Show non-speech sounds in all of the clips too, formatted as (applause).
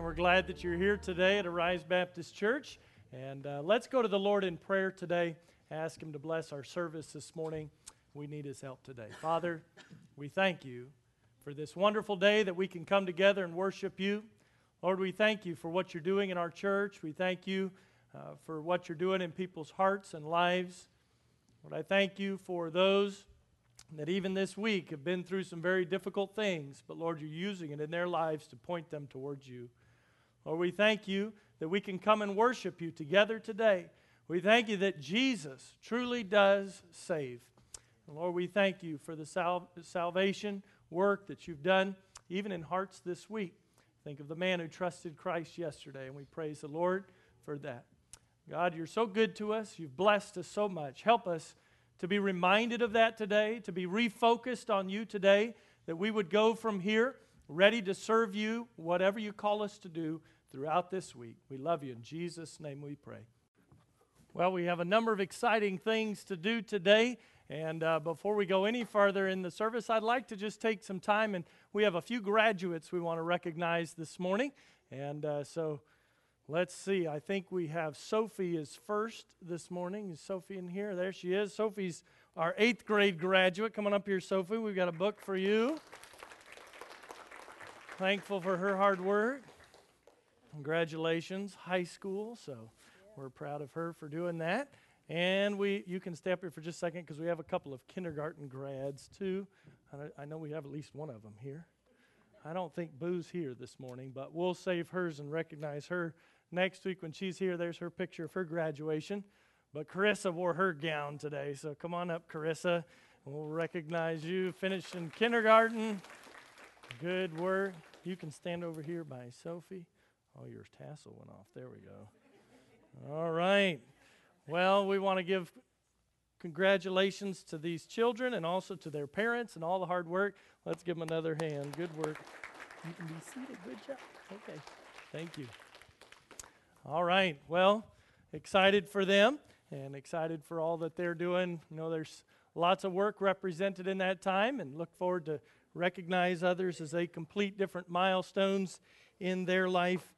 and we're glad that you're here today at Arise Baptist Church. And uh, let's go to the Lord in prayer today. Ask Him to bless our service this morning. We need His help today. Father, we thank you for this wonderful day that we can come together and worship you. Lord, we thank you for what you're doing in our church. We thank you uh, for what you're doing in people's hearts and lives. Lord, I thank you for those that even this week have been through some very difficult things, but Lord, you're using it in their lives to point them towards you. Lord, we thank you that we can come and worship you together today. We thank you that Jesus truly does save. And Lord, we thank you for the sal- salvation work that you've done, even in hearts this week. Think of the man who trusted Christ yesterday, and we praise the Lord for that. God, you're so good to us. You've blessed us so much. Help us to be reminded of that today, to be refocused on you today, that we would go from here ready to serve you, whatever you call us to do throughout this week. We love you. In Jesus' name we pray. Well, we have a number of exciting things to do today. And uh, before we go any further in the service, I'd like to just take some time and we have a few graduates we want to recognize this morning. And uh, so Let's see. I think we have Sophie is first this morning. Is Sophie in here? There she is. Sophie's our eighth grade graduate. Come on up here, Sophie. We've got a book for you. Thankful for her hard work. Congratulations, high school. So we're proud of her for doing that. And we, you can stay up here for just a second because we have a couple of kindergarten grads too. I know we have at least one of them here. I don't think Boo's here this morning, but we'll save hers and recognize her next week when she's here. There's her picture of her graduation. But Carissa wore her gown today, so come on up, Carissa. We'll recognize you. Finished in kindergarten. Good work. You can stand over here by Sophie. Oh, your tassel went off. There we go. All right. Well, we want to give congratulations to these children and also to their parents and all the hard work. Let's give them another hand. Good work. You can be seated. Good job. Okay. Thank you. All right. Well, excited for them and excited for all that they're doing. You know, there's lots of work represented in that time and look forward to recognize others as they complete different milestones in their life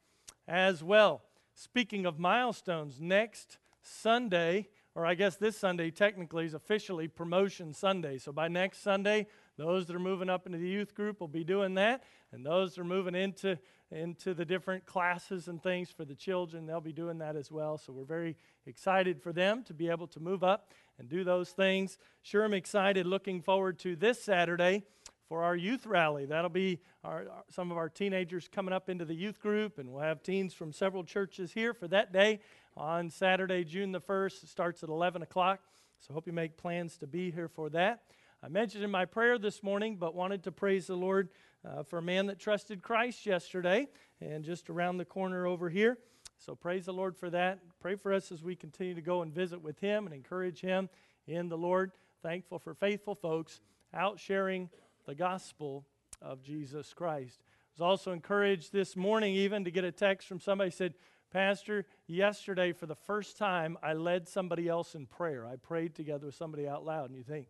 as well. Speaking of milestones, next Sunday, or I guess this Sunday technically is officially promotion Sunday. So by next Sunday, those that are moving up into the youth group will be doing that, and those that are moving into into the different classes and things for the children. They'll be doing that as well. So we're very excited for them to be able to move up and do those things. Sure, I'm excited, looking forward to this Saturday for our youth rally. That'll be our, some of our teenagers coming up into the youth group, and we'll have teens from several churches here for that day on Saturday, June the 1st. It starts at 11 o'clock. So hope you make plans to be here for that. I mentioned in my prayer this morning, but wanted to praise the Lord uh, for a man that trusted Christ yesterday and just around the corner over here. So praise the Lord for that. Pray for us as we continue to go and visit with him and encourage him in the Lord. Thankful for faithful folks out sharing the gospel of Jesus Christ. I was also encouraged this morning even to get a text from somebody said, Pastor, yesterday for the first time I led somebody else in prayer. I prayed together with somebody out loud. And you think,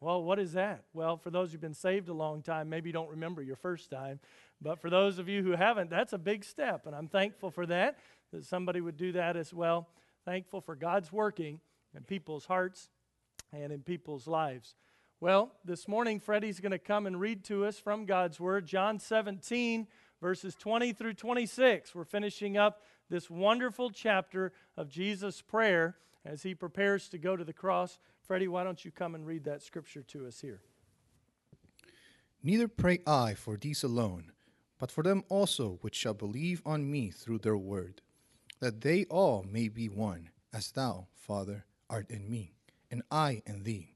well, what is that? Well, for those who've been saved a long time, maybe you don't remember your first time. But for those of you who haven't, that's a big step. And I'm thankful for that, that somebody would do that as well. Thankful for God's working in people's hearts and in people's lives. Well, this morning, Freddie's going to come and read to us from God's Word, John 17, verses 20 through 26. We're finishing up this wonderful chapter of Jesus' prayer as he prepares to go to the cross Freddie, why don't you come and read that scripture to us here? Neither pray I for these alone, but for them also which shall believe on me through their word, that they all may be one, as thou, Father, art in me, and I in thee,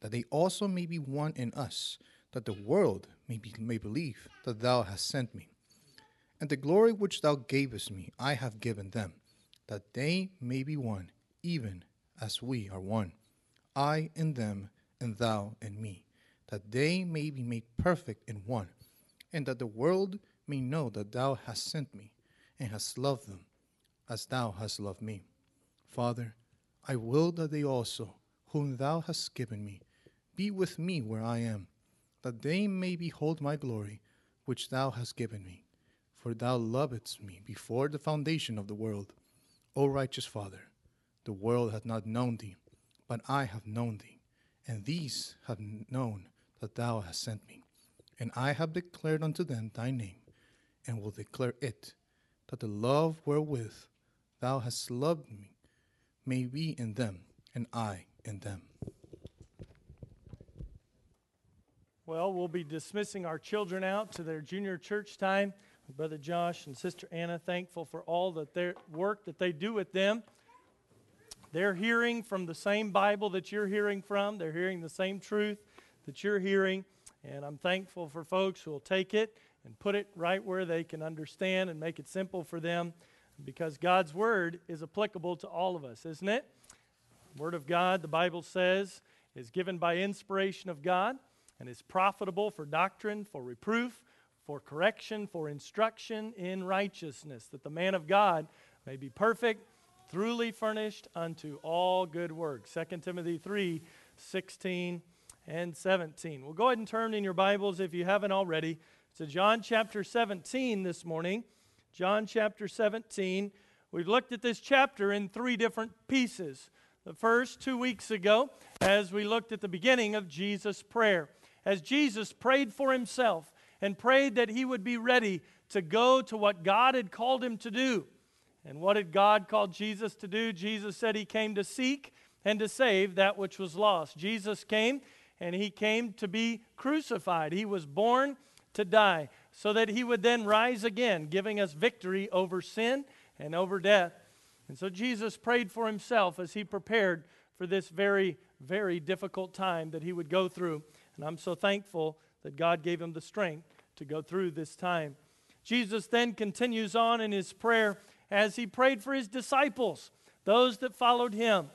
that they also may be one in us, that the world may, be, may believe that thou hast sent me. And the glory which thou gavest me I have given them, that they may be one, even as we are one I in them, and thou in me, that they may be made perfect in one, and that the world may know that thou hast sent me, and hast loved them, as thou hast loved me. Father, I will that they also, whom thou hast given me, be with me where I am, that they may behold my glory, which thou hast given me. For thou lovedst me before the foundation of the world. O righteous Father, the world hath not known thee, but I have known thee, and these have known that thou hast sent me. And I have declared unto them thy name, and will declare it, that the love wherewith thou hast loved me may be in them, and I in them. Well, we'll be dismissing our children out to their junior church time. Brother Josh and Sister Anna, thankful for all that their work that they do with them. They're hearing from the same Bible that you're hearing from. They're hearing the same truth that you're hearing. And I'm thankful for folks who will take it and put it right where they can understand and make it simple for them because God's Word is applicable to all of us, isn't it? Word of God, the Bible says, is given by inspiration of God and is profitable for doctrine, for reproof, for correction, for instruction in righteousness, that the man of God may be perfect, truly furnished unto all good works. 2 Timothy 3 16 and 17. Well, go ahead and turn in your Bibles if you haven't already to John chapter 17 this morning. John chapter 17. We've looked at this chapter in three different pieces. The first, two weeks ago, as we looked at the beginning of Jesus' prayer, as Jesus prayed for himself and prayed that he would be ready to go to what God had called him to do. And what had God called Jesus to do? Jesus said he came to seek and to save that which was lost. Jesus came and he came to be crucified. He was born to die so that he would then rise again, giving us victory over sin and over death. And so Jesus prayed for himself as he prepared for this very, very difficult time that he would go through. And I'm so thankful that God gave him the strength to go through this time. Jesus then continues on in his prayer as he prayed for his disciples, those that followed him.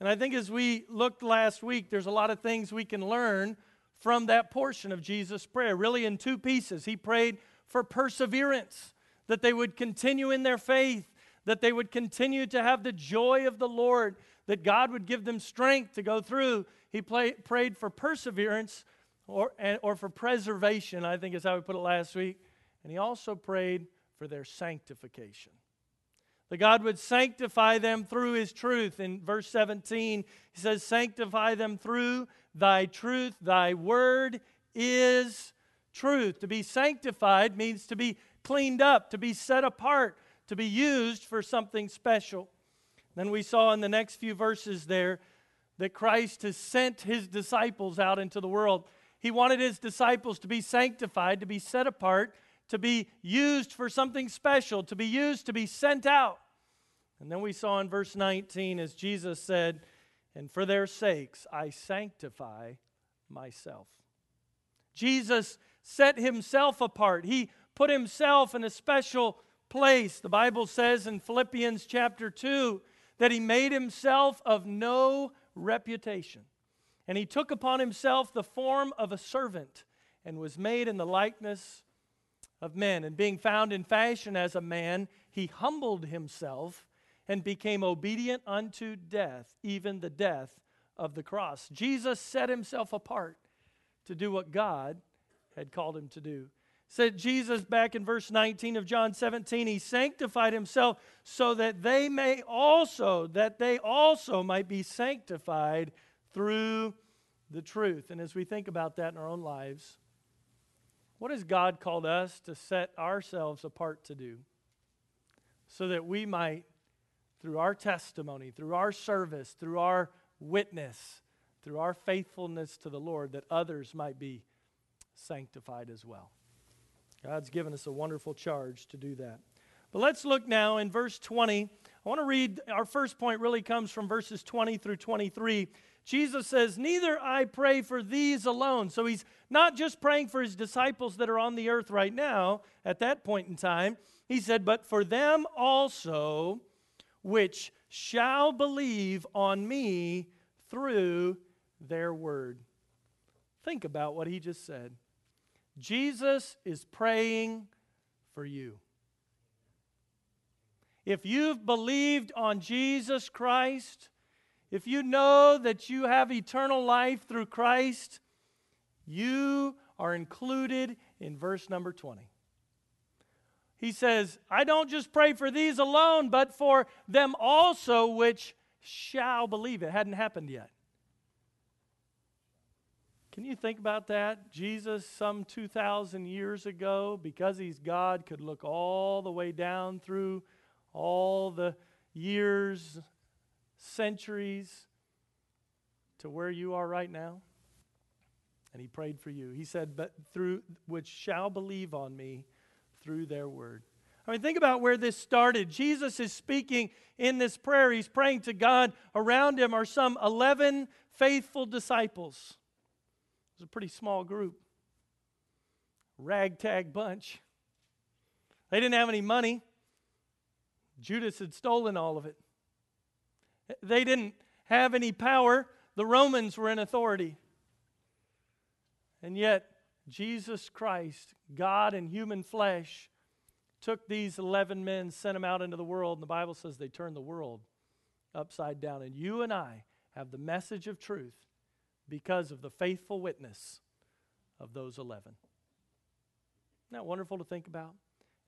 And I think as we looked last week, there's a lot of things we can learn from that portion of Jesus' prayer, really in two pieces. He prayed for perseverance, that they would continue in their faith, that they would continue to have the joy of the Lord, that God would give them strength to go through. He play, prayed for perseverance or, or for preservation, I think is how we put it last week. And he also prayed for their sanctification. That God would sanctify them through his truth. In verse 17, he says, Sanctify them through thy truth. Thy word is truth. To be sanctified means to be cleaned up, to be set apart, to be used for something special. Then we saw in the next few verses there that Christ has sent his disciples out into the world. He wanted his disciples to be sanctified, to be set apart, to be used for something special, to be used to be sent out. And then we saw in verse 19 as Jesus said, And for their sakes I sanctify myself. Jesus set himself apart. He put himself in a special place. The Bible says in Philippians chapter 2 that he made himself of no reputation. And he took upon himself the form of a servant and was made in the likeness of men. And being found in fashion as a man, he humbled himself and became obedient unto death, even the death of the cross. Jesus set himself apart to do what God had called him to do. Said Jesus back in verse 19 of John 17, he sanctified himself so that they may also, that they also might be sanctified through the truth. And as we think about that in our own lives, what has God called us to set ourselves apart to do? So that we might, through our testimony, through our service, through our witness, through our faithfulness to the Lord, that others might be sanctified as well. God's given us a wonderful charge to do that. But let's look now in verse 20. I want to read, our first point really comes from verses 20 through 23. Jesus says, Neither I pray for these alone. So he's not just praying for his disciples that are on the earth right now at that point in time. He said, But for them also which shall believe on me through their word. Think about what he just said. Jesus is praying for you. If you've believed on Jesus Christ, if you know that you have eternal life through Christ, you are included in verse number 20. he says, I don't just pray for these alone, but for them also which shall believe. It hadn't happened yet. Can you think about that? Jesus, some 2,000 years ago, because he's God, could look all the way down through all the years, centuries to where you are right now. And he prayed for you. He said, But through which shall believe on me through their word. I mean, think about where this started. Jesus is speaking in this prayer. He's praying to God. Around him are some 11 faithful disciples. It's a pretty small group, ragtag bunch. They didn't have any money. Judas had stolen all of it. They didn't have any power. The Romans were in authority. And yet, Jesus Christ, God in human flesh, took these 11 men, sent them out into the world, and the Bible says they turned the world upside down. And you and I have the message of truth because of the faithful witness of those 11. Isn't that wonderful to think about?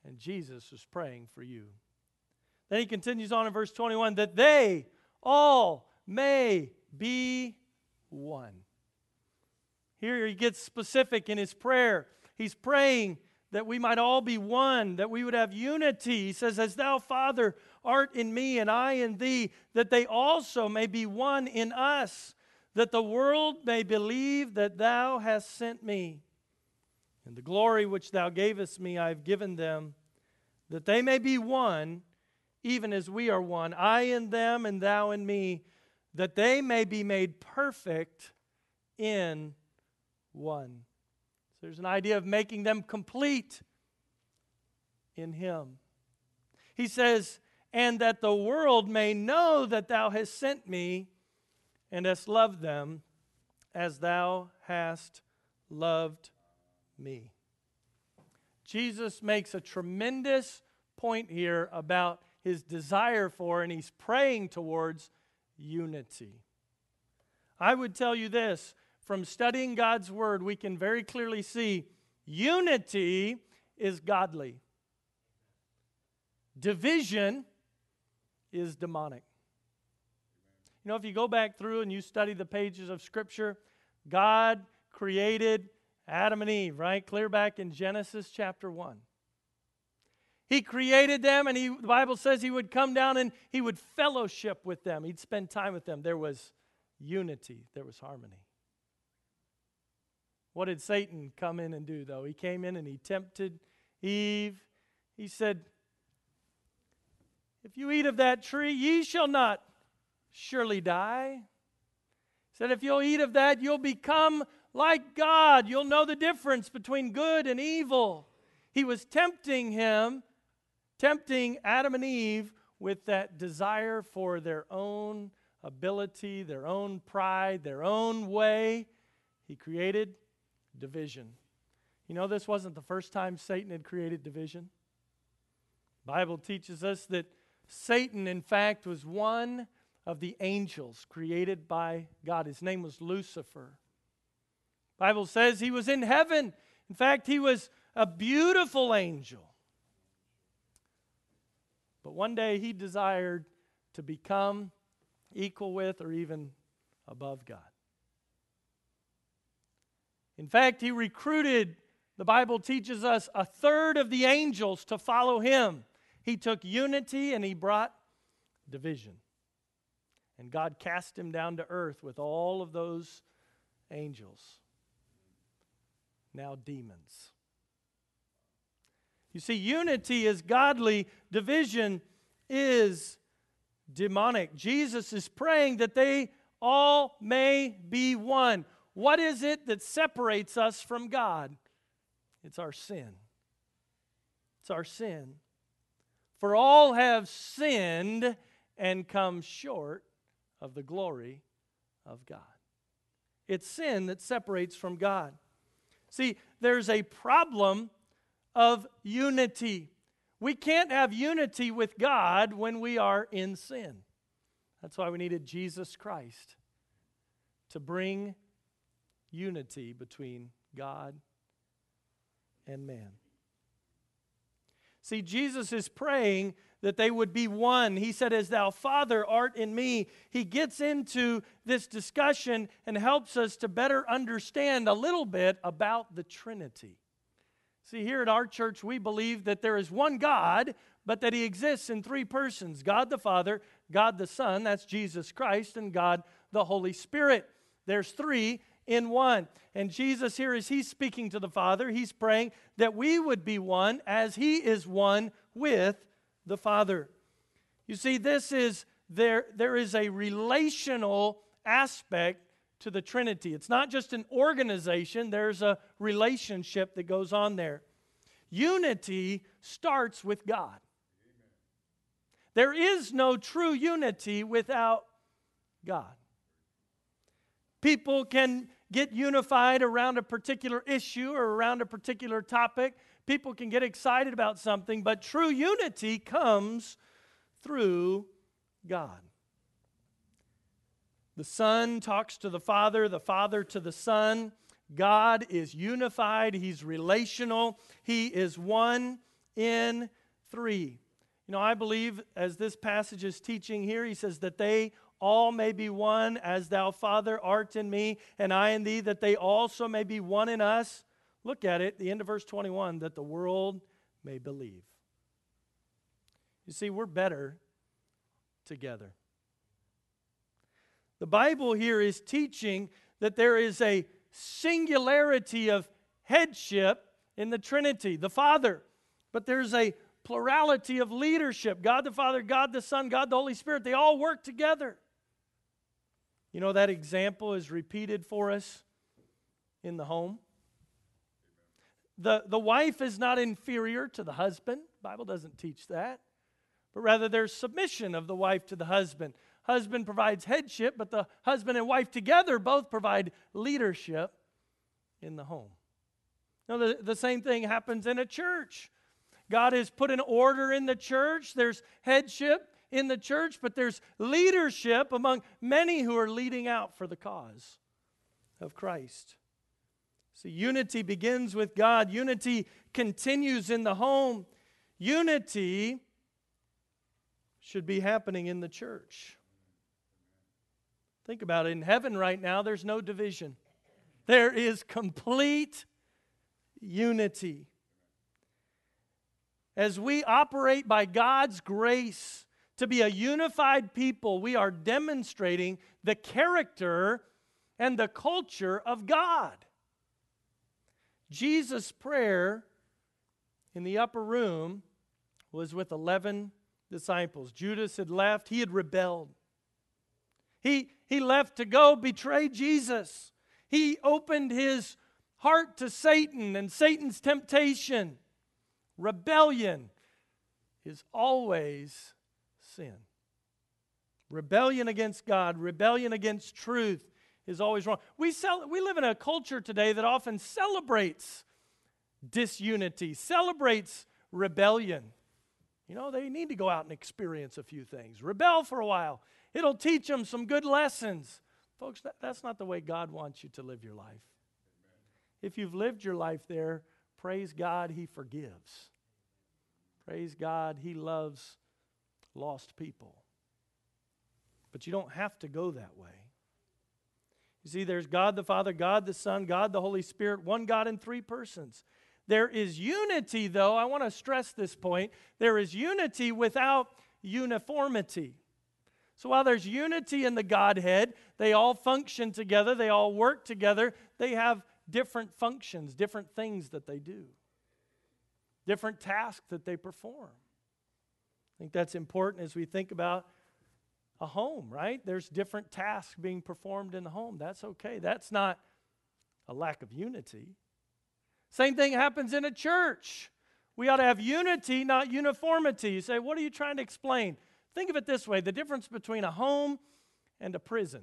And Jesus is praying for you. Then he continues on in verse 21 that they all may be one. Here he gets specific in his prayer. He's praying that we might all be one, that we would have unity. He says, As thou, Father, art in me and I in thee, that they also may be one in us, that the world may believe that thou hast sent me. And the glory which thou gavest me, I have given them, that they may be one, even as we are one, I in them and thou in me, that they may be made perfect in one. So there's an idea of making them complete in Him. He says, and that the world may know that thou hast sent me and hast loved them as thou hast loved me. Jesus makes a tremendous point here about his desire for, and he's praying towards unity. I would tell you this from studying God's Word, we can very clearly see unity is godly, division is demonic. You know, if you go back through and you study the pages of Scripture, God created Adam and Eve, right? Clear back in Genesis chapter 1. He created them, and he, the Bible says he would come down and he would fellowship with them. He'd spend time with them. There was unity, there was harmony. What did Satan come in and do, though? He came in and he tempted Eve. He said, If you eat of that tree, ye shall not surely die. He said, If you'll eat of that, you'll become like God. You'll know the difference between good and evil. He was tempting him, tempting Adam and Eve with that desire for their own ability, their own pride, their own way. He created division. You know, this wasn't the first time Satan had created division. Bible teaches us that Satan, in fact, was one of the angels created by God. His name was Lucifer. Bible says he was in heaven. In fact, he was a beautiful angel. But one day he desired to become equal with or even above God. In fact, he recruited, the Bible teaches us, a third of the angels to follow him. He took unity and he brought division. And God cast him down to earth with all of those angels, now demons. You see, unity is godly, division is demonic. Jesus is praying that they all may be one. What is it that separates us from God? It's our sin. It's our sin. For all have sinned and come short of the glory of God. It's sin that separates from God. See, there's a problem of unity. We can't have unity with God when we are in sin. That's why we needed Jesus Christ to bring unity between God and man. See, Jesus is praying that they would be one. He said, As thou, Father, art in me. He gets into this discussion and helps us to better understand a little bit about the Trinity. See, here at our church, we believe that there is one God, but that He exists in three persons God the Father, God the Son, that's Jesus Christ, and God the Holy Spirit. There's three in one. And Jesus, here, as He's speaking to the Father, He's praying that we would be one as He is one with the Father. You see, this is there, there is a relational aspect to the Trinity. It's not just an organization, there's a relationship that goes on there. Unity starts with God. There is no true unity without God. People can get unified around a particular issue or around a particular topic. People can get excited about something, but true unity comes through God. The Son talks to the Father, the Father to the Son. God is unified, He's relational, He is one in three. You know, I believe as this passage is teaching here, He says that they all may be one, as thou, Father, art in me, and I in thee, that they also may be one in us. Look at it, the end of verse 21, that the world may believe. You see, we're better together. The Bible here is teaching that there is a singularity of headship in the Trinity, the Father, but there's a plurality of leadership God the Father, God the Son, God the Holy Spirit. They all work together. You know, that example is repeated for us in the home. The, the wife is not inferior to the husband. The Bible doesn't teach that. But rather, there's submission of the wife to the husband. Husband provides headship, but the husband and wife together both provide leadership in the home. Now, the, the same thing happens in a church. God has put an order in the church, there's headship, in the church, but there's leadership among many who are leading out for the cause of Christ. So, unity begins with God, unity continues in the home, unity should be happening in the church. Think about it. In heaven right now, there's no division, there is complete unity. As we operate by God's grace, to be a unified people, we are demonstrating the character and the culture of God. Jesus' prayer in the upper room was with 11 disciples. Judas had left, he had rebelled. He, he left to go betray Jesus. He opened his heart to Satan and Satan's temptation. Rebellion is always sin. Rebellion against God, rebellion against truth is always wrong. We, sell, we live in a culture today that often celebrates disunity, celebrates rebellion. You know, they need to go out and experience a few things. Rebel for a while. It'll teach them some good lessons. Folks, that, that's not the way God wants you to live your life. If you've lived your life there, praise God, He forgives. Praise God, He loves lost people. But you don't have to go that way. You see, there's God the Father, God the Son, God the Holy Spirit, one God in three persons. There is unity, though. I want to stress this point. There is unity without uniformity. So while there's unity in the Godhead, they all function together, they all work together, they have different functions, different things that they do, different tasks that they perform. I think that's important as we think about a home, right? There's different tasks being performed in the home. That's okay. That's not a lack of unity. Same thing happens in a church. We ought to have unity, not uniformity. You say, what are you trying to explain? Think of it this way the difference between a home and a prison.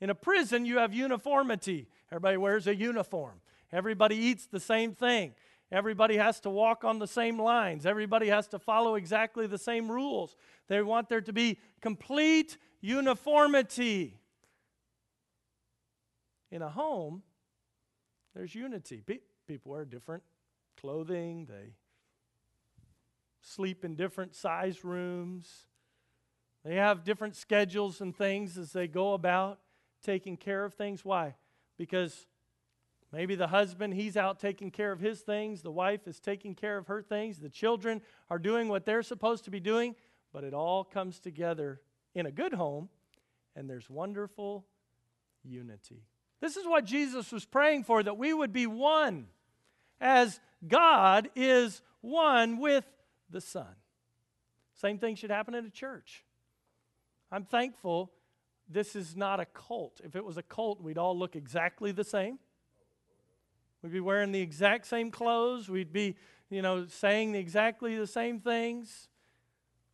In a prison, you have uniformity. Everybody wears a uniform, everybody eats the same thing. Everybody has to walk on the same lines. Everybody has to follow exactly the same rules. They want there to be complete uniformity. In a home, there's unity. people wear different clothing, they sleep in different size rooms. They have different schedules and things as they go about taking care of things. Why? Because maybe the husband, he's out taking care of his things, the wife is taking care of her things, the children are doing what they're supposed to be doing, but it all comes together in a good home, and there's wonderful unity. This is what Jesus was praying for that we would be one as God is one with the Son. Same thing should happen in a church. I'm thankful this is not a cult. If it was a cult, we'd all look exactly the same. We'd be wearing the exact same clothes. We'd be, you know, saying exactly the same things.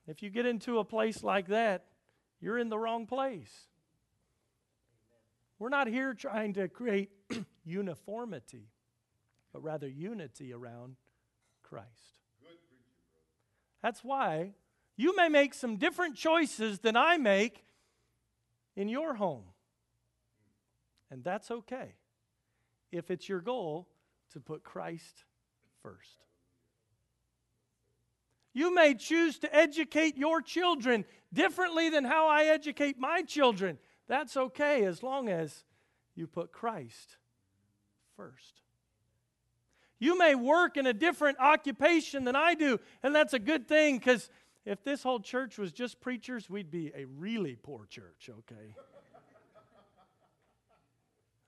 If you get into a place like that, you're in the wrong place. We're not here trying to create (clears throat) uniformity, but rather unity around Christ. That's why you may make some different choices than I make in your home. And that's okay if it's your goal to put Christ first. You may choose to educate your children differently than how I educate my children. That's okay as long as you put Christ first. You may work in a different occupation than I do, and that's a good thing because if this whole church was just preachers, we'd be a really poor church, okay?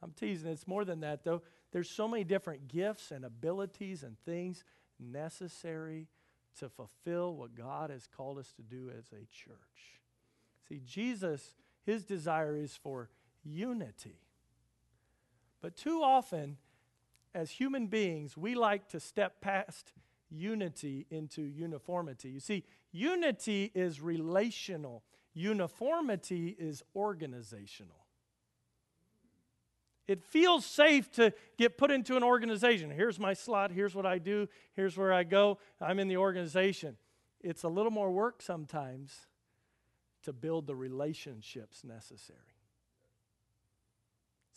I'm teasing. It's more than that, though. There's so many different gifts and abilities and things necessary to fulfill what God has called us to do as a church. See, Jesus his desire is for unity. But too often, as human beings, we like to step past unity into uniformity. You see, unity is relational, uniformity is organizational. It feels safe to get put into an organization. Here's my slot, here's what I do, here's where I go, I'm in the organization. It's a little more work sometimes to build the relationships necessary.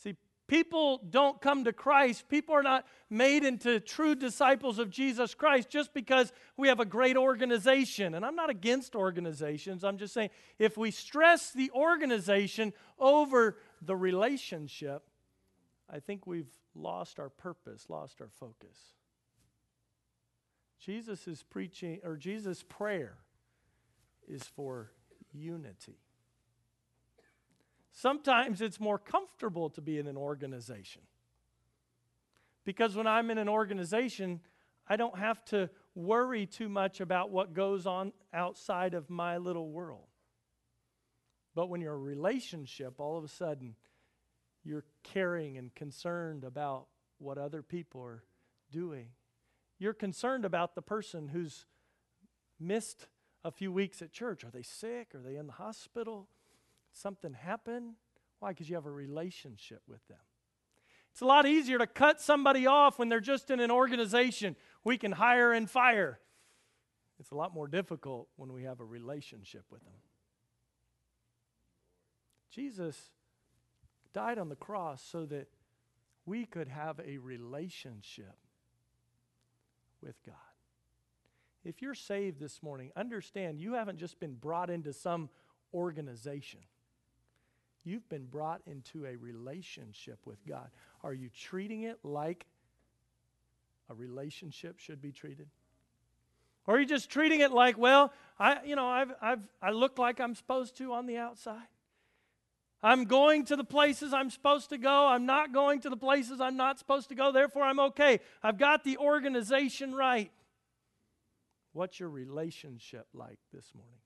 See, people don't come to Christ, people are not made into true disciples of Jesus Christ just because we have a great organization. And I'm not against organizations, I'm just saying if we stress the organization over the relationship, I think we've lost our purpose, lost our focus. Jesus is preaching, or Jesus' prayer is for unity. Sometimes it's more comfortable to be in an organization. Because when I'm in an organization, I don't have to worry too much about what goes on outside of my little world. But when you're a relationship, all of a sudden, you're caring and concerned about what other people are doing. You're concerned about the person who's missed a few weeks at church. Are they sick? Are they in the hospital? Something happened? Why? Because you have a relationship with them. It's a lot easier to cut somebody off when they're just in an organization. We can hire and fire. It's a lot more difficult when we have a relationship with them. Jesus died on the cross so that we could have a relationship with God. If you're saved this morning, understand you haven't just been brought into some organization. You've been brought into a relationship with God. Are you treating it like a relationship should be treated? Or are you just treating it like, well, I, you know, I've, I've, I look like I'm supposed to on the outside? I'm going to the places I'm supposed to go. I'm not going to the places I'm not supposed to go. Therefore, I'm okay. I've got the organization right. What's your relationship like this morning?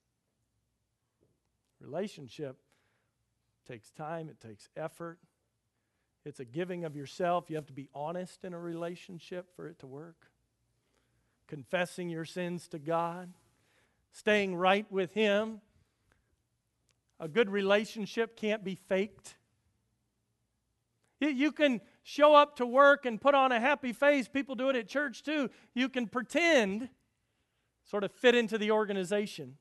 Relationship takes time, it takes effort. It's a giving of yourself. You have to be honest in a relationship for it to work. Confessing your sins to God, staying right with Him. A good relationship can't be faked. You can show up to work and put on a happy face. People do it at church too. You can pretend sort of fit into the organization,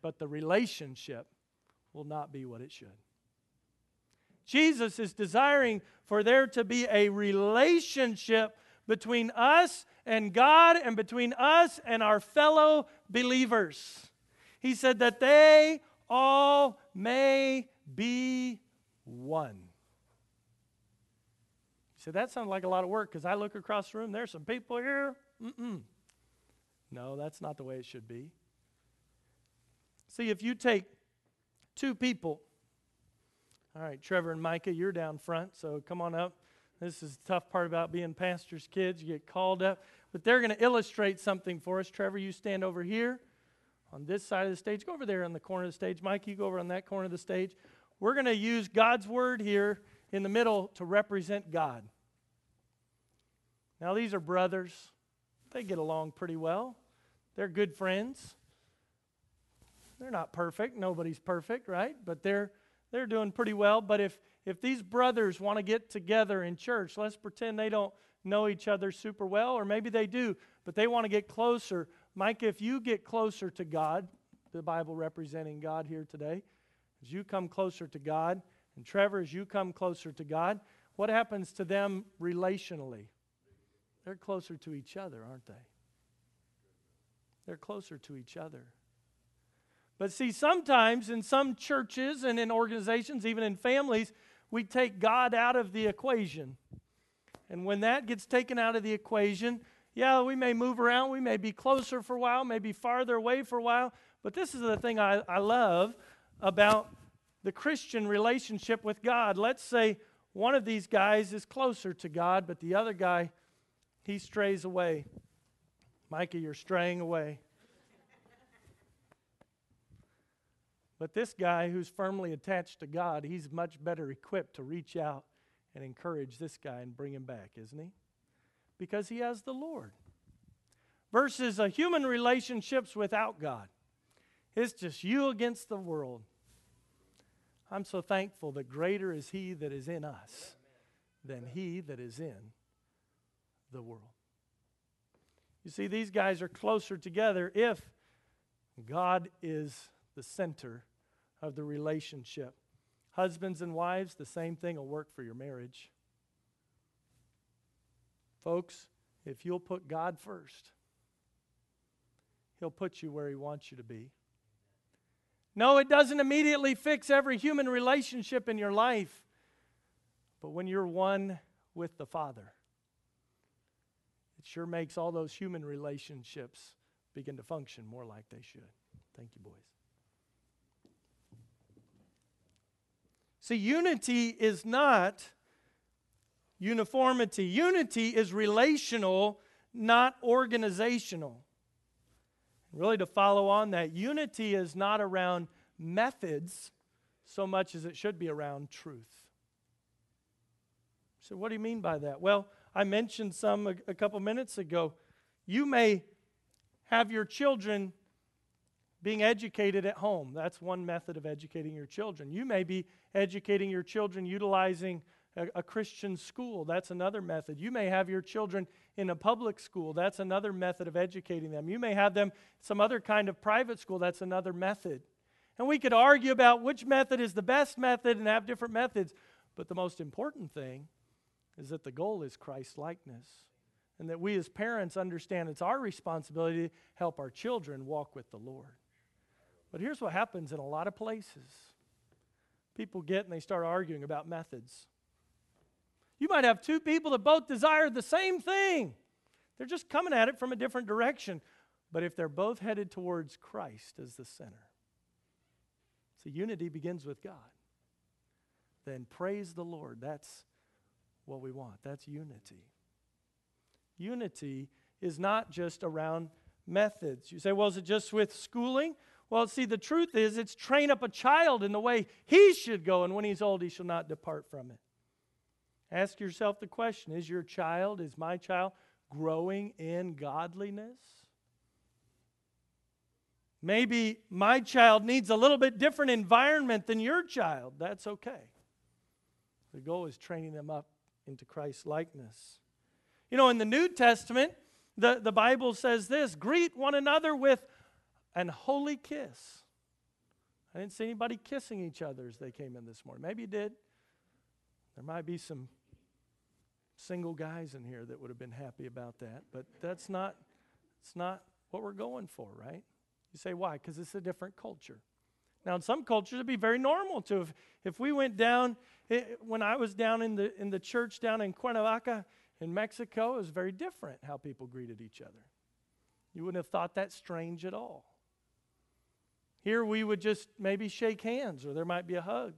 but the relationship will not be what it should. Jesus is desiring for there to be a relationship between us and God and between us and our fellow believers. He said that they all may be one. Said, That sounds like a lot of work because I look across the room, there's some people here. Mm-mm. No, that's not the way it should be. See, if you take two people, all right, Trevor and Micah, you're down front, so come on up. This is the tough part about being pastor's kids. You get called up. But they're going to illustrate something for us. Trevor, you stand over here on this side of the stage. Go over there on the corner of the stage. Mike, you go over on that corner of the stage. We're going to use God's word here in the middle to represent God. Now, these are brothers. They get along pretty well. They're good friends. They're not perfect. Nobody's perfect, right? But they're they're doing pretty well. But if if these brothers want to get together in church, let's pretend they don't know each other super well, or maybe they do, but they want to get closer. Mike, if you get closer to God, the Bible representing God here today, as you come closer to God, and Trevor, as you come closer to God, what happens to them relationally? They're closer to each other, aren't they? They're closer to each other. But see, sometimes in some churches and in organizations, even in families, we take God out of the equation. And when that gets taken out of the equation, yeah, we may move around, we may be closer for a while, maybe farther away for a while. But this is the thing I, I love about the Christian relationship with God. Let's say one of these guys is closer to God, but the other guy, he strays away. Micah, you're straying away. But this guy who's firmly attached to God, he's much better equipped to reach out and encourage this guy and bring him back, isn't he? Because he has the Lord. Versus a human relationships without God. It's just you against the world. I'm so thankful that greater is he that is in us than he that is in the world. You see, these guys are closer together if God is the center of the relationship. Husbands and wives, the same thing will work for your marriage. Folks, if you'll put God first, He'll put you where He wants you to be. No, it doesn't immediately fix every human relationship in your life, but when you're one with the Father, it sure makes all those human relationships begin to function more like they should. Thank you, boys. See, unity is not uniformity. Unity is relational, not organizational. Really, to follow on that, unity is not around methods so much as it should be around truth. So, what do you mean by that? Well, I mentioned some a, a couple minutes ago. You may have your children being educated at home. That's one method of educating your children. You may be educating your children utilizing a, a, Christian school. That's another method. You may have your children in a public school. That's another method of educating them. You may have them some other kind of private school. That's another method. And we could argue about which method is the best method and have different methods. But the most important thing is that the goal is Christ likeness. And that we as parents understand it's our responsibility to help our children walk with the Lord. But here's what happens in a lot of places people get and they start arguing about methods. You might have two people that both desire the same thing, they're just coming at it from a different direction. But if they're both headed towards Christ as the center, so unity begins with God. Then praise the Lord. That's what we want. That's unity. Unity is not just around methods. You say, well, is it just with schooling? Well, see, the truth is, it's train up a child in the way he should go, and when he's old, he shall not depart from it. Ask yourself the question Is your child, is my child growing in godliness? Maybe my child needs a little bit different environment than your child. That's okay. The goal is training them up into Christ's likeness. You know, in the New Testament, the, the Bible says this greet one another with an holy kiss. I didn't see anybody kissing each other as they came in this morning. Maybe you did. There might be some single guys in here that would have been happy about that, but that's not it's not what we're going for, right? You say why? Because it's a different culture. Now, in some cultures, it'd be very normal to if, if we went down it, when I was down in the in the church down in Cuernavaca in Mexico, it was very different how people greeted each other. You wouldn't have thought that strange at all. Here we would just maybe shake hands or there might be a hug.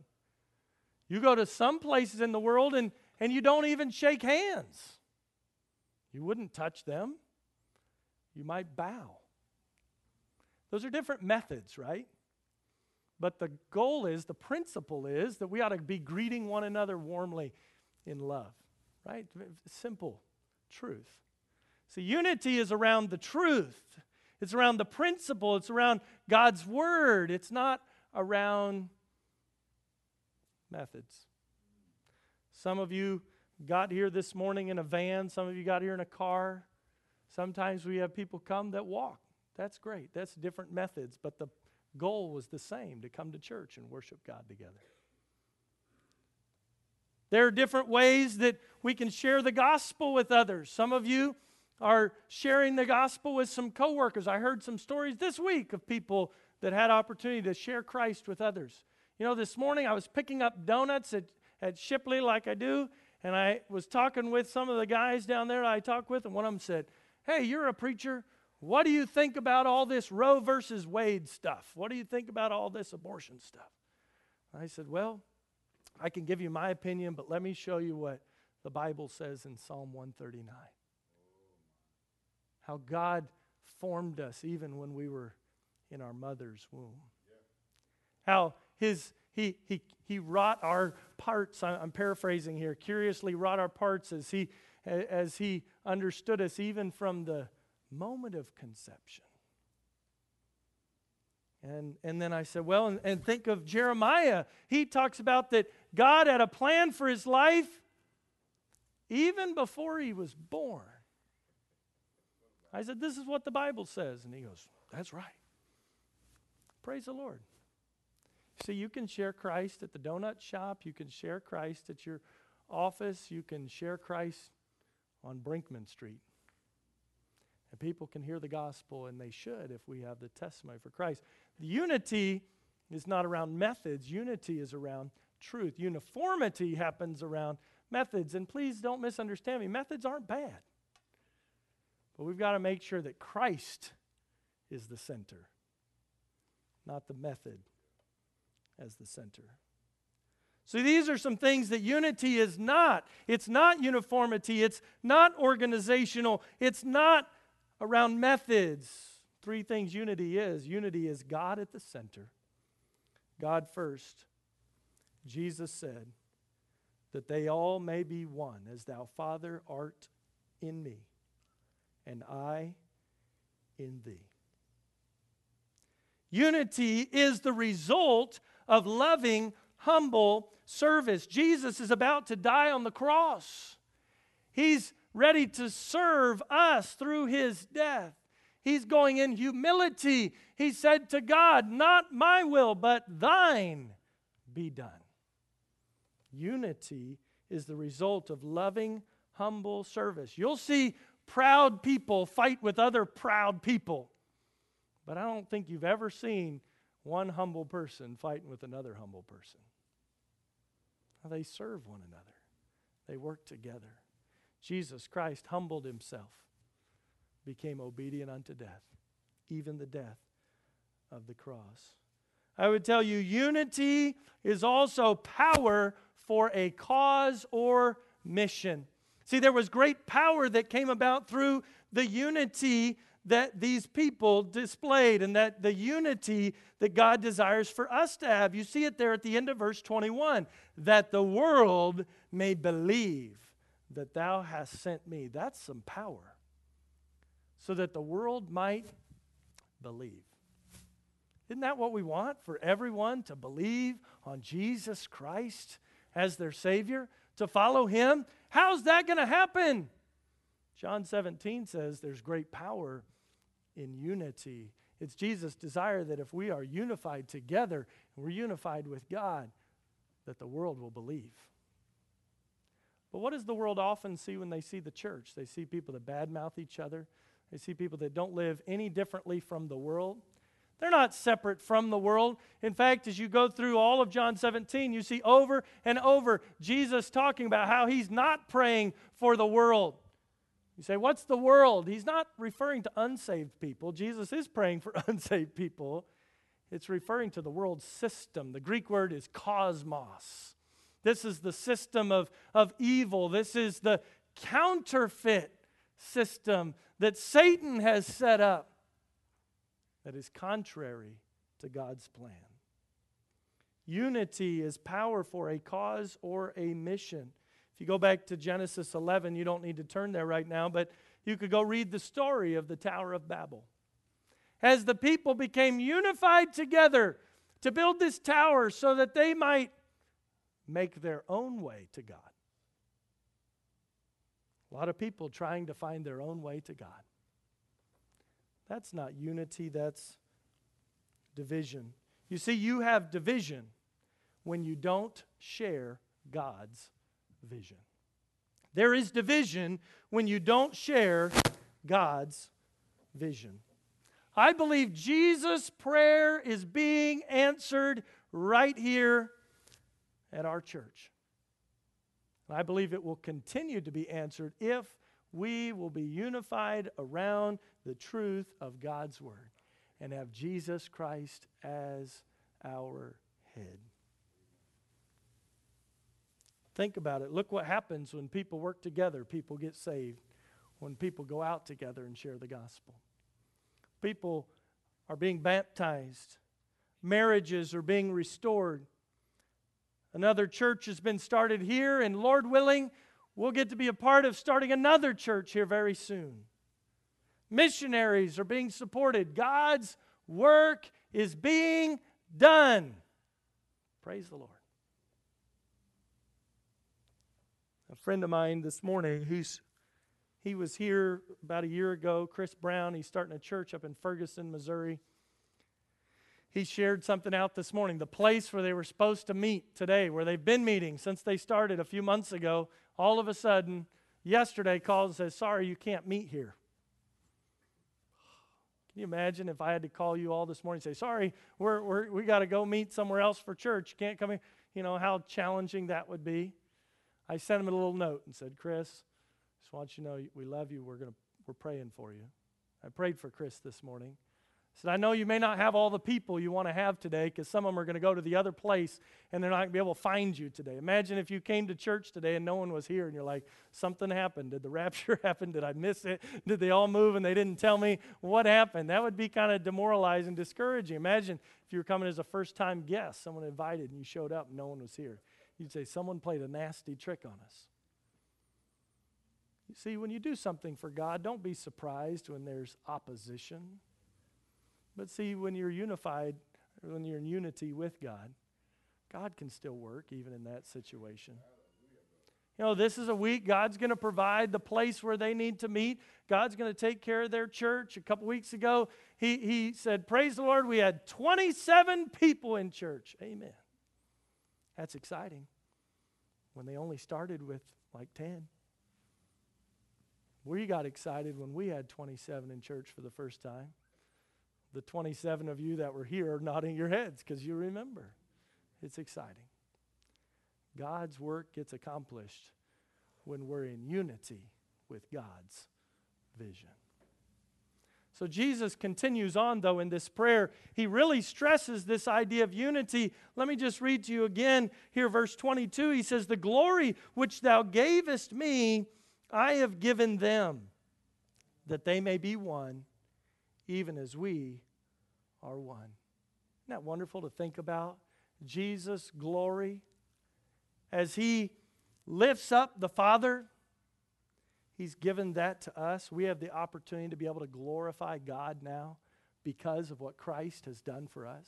You go to some places in the world and, and you don't even shake hands. You wouldn't touch them. You might bow. Those are different methods, right? But the goal is, the principle is that we ought to be greeting one another warmly in love, right? Simple truth. So unity is around the truth. It's around the principle. It's around God's word. It's not around methods. Some of you got here this morning in a van, some of you got here in a car. Sometimes we have people come that walk. That's great. That's different methods, but the goal was the same to come to church and worship God together. There are different ways that we can share the gospel with others. Some of you are sharing the gospel with some coworkers. I heard some stories this week of people that had opportunity to share Christ with others. You know, this morning I was picking up donuts at, at Shipley like I do, and I was talking with some of the guys down there I talked with, and one of them said, Hey, you're a preacher. What do you think about all this Roe versus Wade stuff? What do you think about all this abortion stuff? I said, Well, I can give you my opinion, but let me show you what the Bible says in Psalm 139 how God formed us even when we were in our mother's womb. How his he, he, he wrought our parts, I'm paraphrasing here, curiously wrought our parts as he, as he understood us even from the moment of conception. And, and then I said, well, and, and think of Jeremiah. He talks about that God had a plan for his life even before he was born. I said, This is what the Bible says. And he goes, That's right. Praise the Lord. See, you can share Christ at the donut shop, you can share Christ at your office, you can share Christ on Brinkman Street. And people can hear the gospel, and they should if we have the testimony for Christ. The unity is not around methods, unity is around truth. Uniformity happens around methods. And please don't misunderstand me, methods aren't bad. But we've got to make sure that Christ is the center, not the method as the center. So these are some things that unity is not. It's not uniformity. It's not organizational. It's not around methods. Three things unity is unity is God at the center, God first. Jesus said that they all may be one, as thou, Father, art in me and I in thee. Unity is the result of loving, humble service. Jesus is about to die on the cross. He's ready to serve us through his death. He's going in humility. He said to God, Not my will, but thine be done. Unity is the result of loving, humble service. You'll see proud people fight with other proud people. But I don't think you've ever seen one humble person fighting with another humble person. They serve one another, they work together. Jesus Christ humbled himself, became obedient unto death, even the death of the cross. I would tell you, unity is also power for a cause or mission. See, there was great power that came about through the unity that these people displayed and that the unity that God desires for us to have. You see it there at the end of verse 21 that the world may believe that thou hast sent me. That's some power. So that the world might believe. Isn't that what we want? For everyone to believe on Jesus Christ as their Savior, to follow Him How's that going to happen? John 17 says there's great power in unity. It's Jesus' desire that if we are unified together, we're unified with God, that the world will believe. But what does the world often see when they see the church? They see people that badmouth each other. They see people that don't live any differently from the world. They're not separate from the world. In fact, as you go through all of John 17, you see over and over Jesus talking about how he's not praying for the world. You say, What's the world? He's not referring to unsaved people. Jesus is praying for (laughs) unsaved people. It's referring to the world system. The Greek word is cosmos. This is the system of, of evil. This is the counterfeit system that Satan has set up that is contrary to God's plan. Unity is power for a cause or a mission. You go back to Genesis 11, you don't need to turn there right now, but you could go read the story of the Tower of Babel. As the people became unified together to build this tower so that they might make their own way to God. A lot of people trying to find their own way to God. That's not unity, that's division. You see, you have division when you don't share God's vision. There is division when you don't share God's vision. I believe Jesus' prayer is being answered right here at our church. And I believe it will continue to be answered if we will be unified around the truth of God's Word and have Jesus Christ as our head. Think about it. Look what happens when people work together, people get saved. When people go out together and share the gospel, people are being baptized, marriages are being restored. Another church has been started here, and Lord willing, we'll get to be a part of starting another church here very soon. Missionaries are being supported. God's work is being done. Praise the Lord. A friend of mine this morning who's he was here about a year ago, Chris Brown. He's starting a church up in Ferguson, Missouri. He shared something out this morning. The place where they were supposed to meet today, where they've been meeting since they started a few months ago, all of a sudden, yesterday calls and says, Sorry, you can't meet here. Can you imagine if I had to call you all this morning and say, sorry, we're, we're, we got to go meet somewhere else for church. Can't come here. You know how challenging that would be. I sent him a little note and said, Chris, just want you to know we love you. We're, gonna, we're praying for you. I prayed for Chris this morning said, I know you may not have all the people you want to have today because some of them are going to go to the other place and they're not going to be able to find you today. Imagine if you came to church today and no one was here and you're like, something happened. Did the rapture (laughs) happen? Did I miss it? Did they all move and they didn't tell me what happened? That would be kind of demoralizing, discouraging. Imagine if you were coming as a first time guest, someone invited and you showed up and no one was here. You'd say, someone played a nasty trick on us. You see, when you do something for God, don't be surprised when there's opposition. But see, when you're unified, when you're in unity with God, God can still work even in that situation. You know, this is a week God's going to provide the place where they need to meet. God's going to take care of their church. A couple weeks ago, he, he said, Praise the Lord, we had 27 people in church. Amen. That's exciting when they only started with like 10. We got excited when we had 27 in church for the first time the 27 of you that were here are nodding your heads because you remember. It's exciting. God's work gets accomplished when we're in unity with God's vision. So Jesus continues on, though, in this prayer. He really stresses this idea of unity. Let me just read to you again here, verse 22. He says, The glory which thou gavest me, I have given them, that they may be one even as we are one. Isn't that wonderful to think about? Jesus' glory as He lifts up the Father. He's given that to us. We have the opportunity to be able to glorify God now because of what Christ has done for us.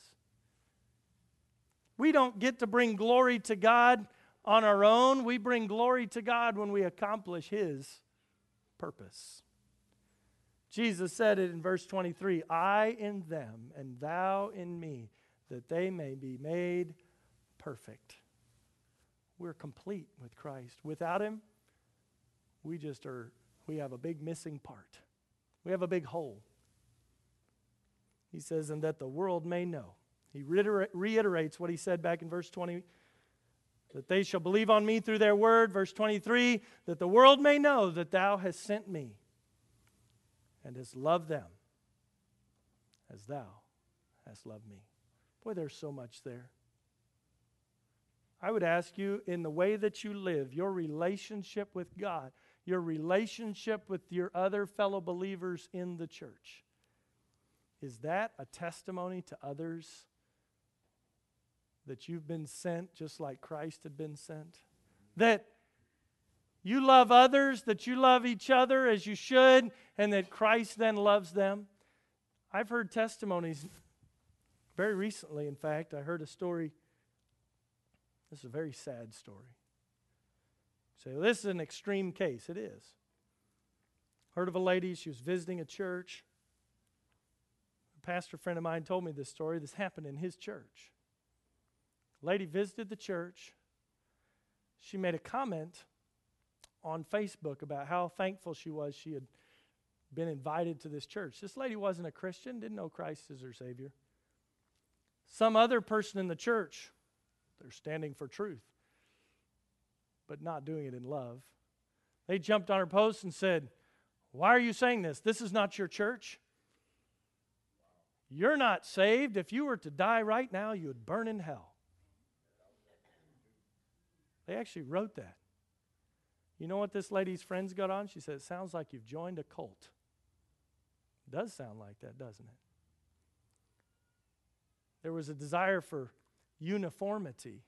We don't get to bring glory to God on our own. We bring glory to God when we accomplish His purpose. Jesus said it in verse 23 I in them, and thou in me, that they may be made perfect. We're complete with Christ. Without Him, we just are, we have a big missing part. We have a big hole. He says, and that the world may know. He reiterates what he said back in verse 20 that they shall believe on me through their word. Verse 23 that the world may know that thou hast sent me and hast loved them as thou hast loved me. Boy, there's so much there. I would ask you, in the way that you live, your relationship with God, your relationship with your other fellow believers in the church, is that a testimony to others that you've been sent just like Christ had been sent? That you love others, that you love each other as you should, and that Christ then loves them? I've heard testimonies very recently, in fact. I heard a story. This is a very sad story. Say, well, this is an extreme case. It is. Heard of a lady, she was visiting a church. A pastor friend of mine told me this story. This happened in his church. A lady visited the church. She made a comment on Facebook about how thankful she was she had been invited to this church. This lady wasn't a Christian, didn't know Christ as her Savior. Some other person in the church, they're standing for truth, but not doing it in love. They jumped on her post and said, Why are you saying this? This is not your church. You're not saved. If you were to die right now, you would burn in hell. They actually wrote that. You know what this lady's friends got on? She said, It sounds like you've joined a cult. It does sound like that, doesn't it? There was a desire for uniformity,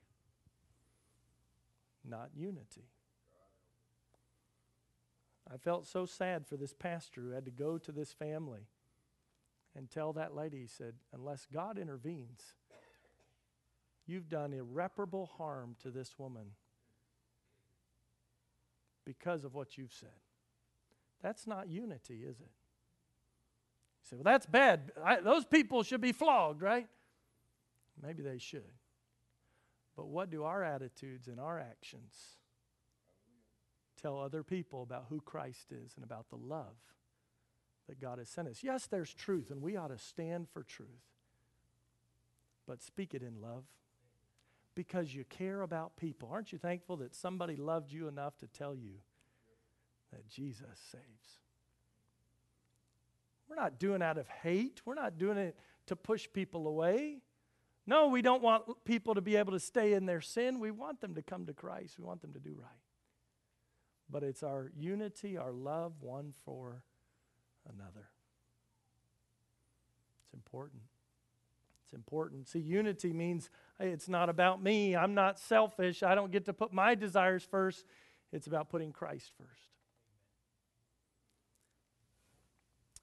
not unity. I felt so sad for this pastor who had to go to this family and tell that lady, he said, unless God intervenes, you've done irreparable harm to this woman because of what you've said. That's not unity, is it? say, well, that's bad. I, those people should be flogged, right? Maybe they should. But what do our attitudes and our actions tell other people about who Christ is and about the love that God has sent us? Yes, there's truth, and we ought to stand for truth. But speak it in love because you care about people. Aren't you thankful that somebody loved you enough to tell you that Jesus saves? We're not doing out of hate. We're not doing it to push people away. No, we don't want people to be able to stay in their sin. We want them to come to Christ. We want them to do right. But it's our unity, our love one for another. It's important. It's important. See, unity means hey, it's not about me. I'm not selfish. I don't get to put my desires first. It's about putting Christ first.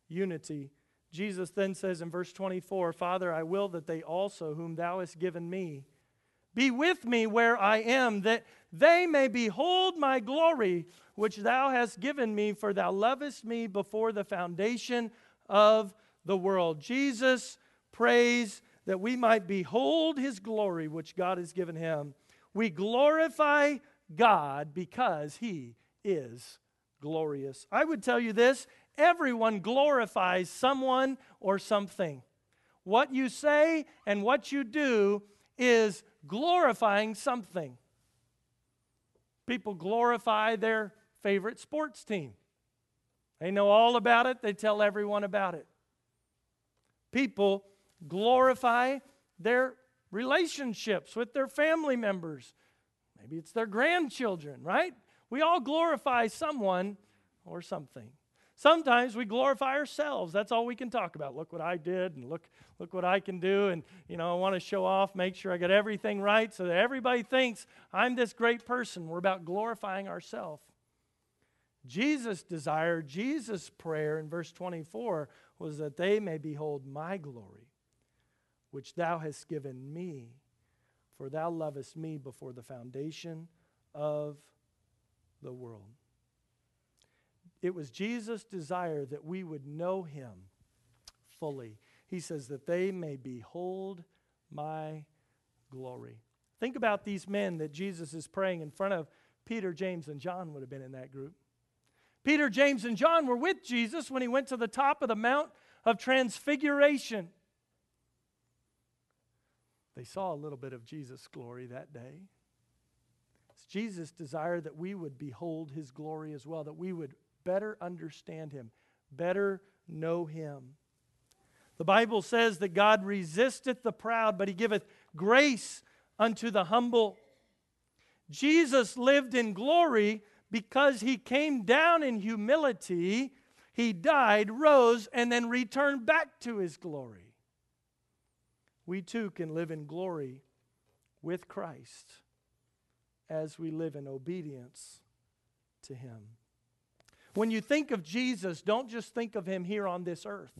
unity. Jesus then says in verse 24, Father, I will that they also, whom thou hast given me, be with me where I am, that they may behold my glory, which thou hast given me, for thou lovest me before the foundation of the world. Jesus prays that we might behold his glory, which God has given him. We glorify God because he is glorious. I would tell you this everyone glorifies someone or something. What you say and what you do is glorifying something. People glorify their favorite sports team. They know all about it, they tell everyone about it. People glorify their relationships with their family members. Maybe it's their grandchildren, right? We all glorify someone or something. Sometimes we glorify ourselves. That's all we can talk about. Look what I did and look look what I can do and you know, I want to show off, make sure I got everything right so that everybody thinks I'm this great person. We're about glorifying ourselves. Jesus' desire, Jesus' prayer in verse 24 was that they may behold my glory, which thou hast given me, for thou lovest me before the foundation of the world. It was Jesus' desire that we would know him fully. He says, that they may behold my glory. Think about these men that Jesus is praying in front of. Peter, James, and John would have been in that group. Peter, James, and John were with Jesus when he went to the top of the Mount of Transfiguration. They saw a little bit of Jesus' glory that day. It's Jesus' desire that we would behold his glory as well, that we would better understand him, better know him. The Bible says that God resisteth the proud, but he giveth grace unto the humble. Jesus lived in glory because he came down in humility, he died, rose, and then returned back to his glory. We too can live in glory with Christ as we live in obedience to him. When you think of Jesus, don't just think of him here on this earth.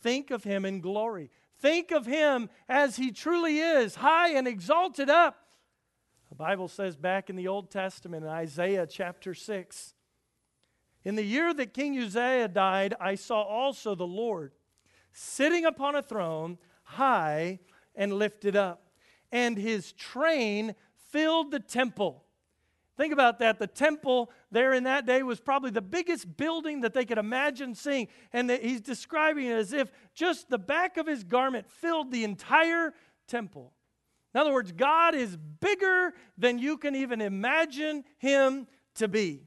Think of him in glory. Think of him as he truly is, high and exalted up. The Bible says back in the Old Testament, in Isaiah chapter 6, in the year that King Uzziah died, I saw also the Lord sitting upon a throne, high and lifted up, and his train filled the temple. Think about that. The temple there in that day was probably the biggest building that they could imagine seeing. And he's describing it as if just the back of his garment filled the entire temple. In other words, God is bigger than you can even imagine him to be.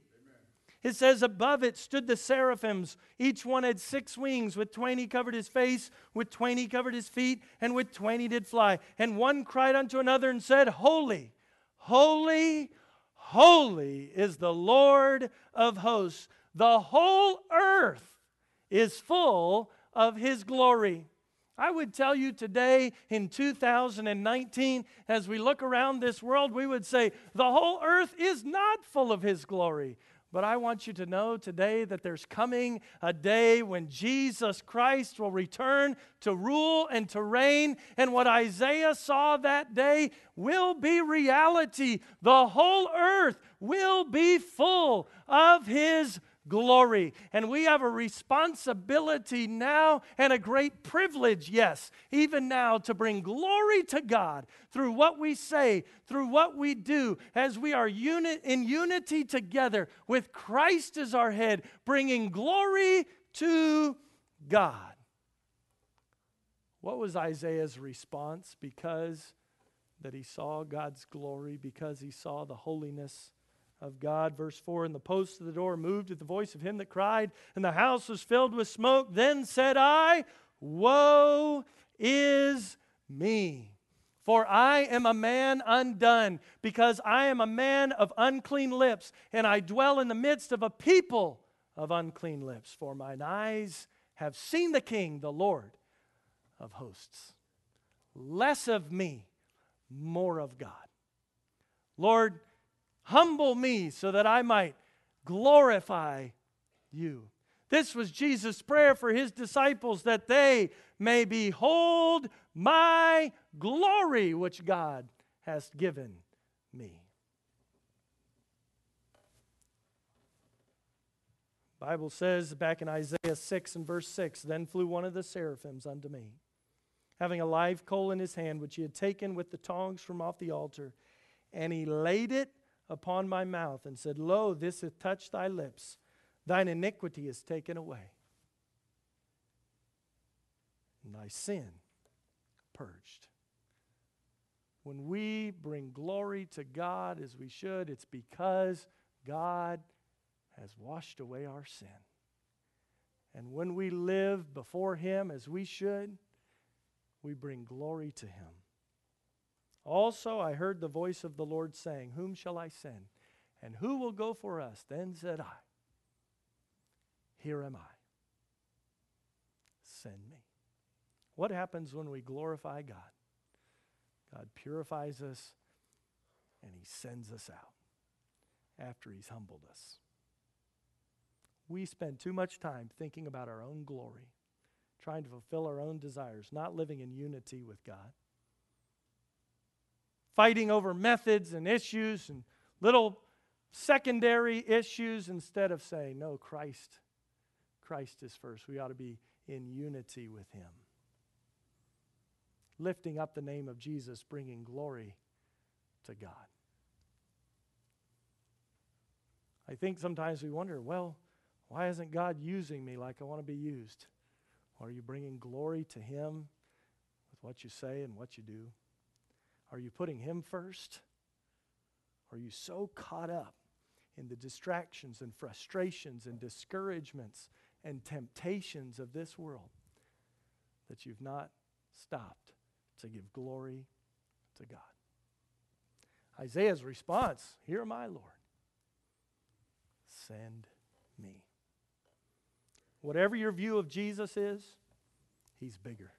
It says, Above it stood the seraphims. Each one had six wings. With he covered his face, with he covered his feet, and with he did fly. And one cried unto another and said, Holy, holy, Holy is the Lord of hosts. The whole earth is full of his glory. I would tell you today in 2019, as we look around this world, we would say the whole earth is not full of his glory. But I want you to know today that there's coming a day when Jesus Christ will return to rule and to reign. And what Isaiah saw that day will be reality. The whole earth will be full of his glory. And we have a responsibility now and a great privilege, yes, even now, to bring glory to God through what we say, through what we do, as we are uni- in unity together with Christ as our head, bringing glory to God. What was Isaiah's response? Because that he saw God's glory, because he saw the holiness of God. Verse 4 And the posts of the door moved at the voice of him that cried, and the house was filled with smoke. Then said I, Woe is me! For I am a man undone, because I am a man of unclean lips, and I dwell in the midst of a people of unclean lips. For mine eyes have seen the King, the Lord of hosts. Less of me, more of God. Lord, Humble me so that I might glorify you. This was Jesus' prayer for his disciples that they may behold my glory, which God has given me. Bible says back in Isaiah 6 and verse 6 Then flew one of the seraphims unto me, having a live coal in his hand, which he had taken with the tongs from off the altar, and he laid it upon my mouth and said, Lo, this hath touched thy lips. Thine iniquity is taken away, and thy sin purged. When we bring glory to God as we should, it's because God has washed away our sin. And when we live before Him as we should, we bring glory to Him. Also, I heard the voice of the Lord saying, Whom shall I send? And who will go for us? Then said I, Here am I. Send me. What happens when we glorify God? God purifies us and He sends us out after He's humbled us. We spend too much time thinking about our own glory, trying to fulfill our own desires, not living in unity with God fighting over methods and issues and little secondary issues instead of saying, no, Christ, Christ is first. We ought to be in unity with Him. Lifting up the name of Jesus, bringing glory to God. I think sometimes we wonder, well, why isn't God using me like I want to be used? Are you bringing glory to Him with what you say and what you do? Are you putting Him first? Are you so caught up in the distractions and frustrations and discouragements and temptations of this world that you've not stopped to give glory to God? Isaiah's response Here my Lord. Send me. Whatever your view of Jesus is, he's bigger.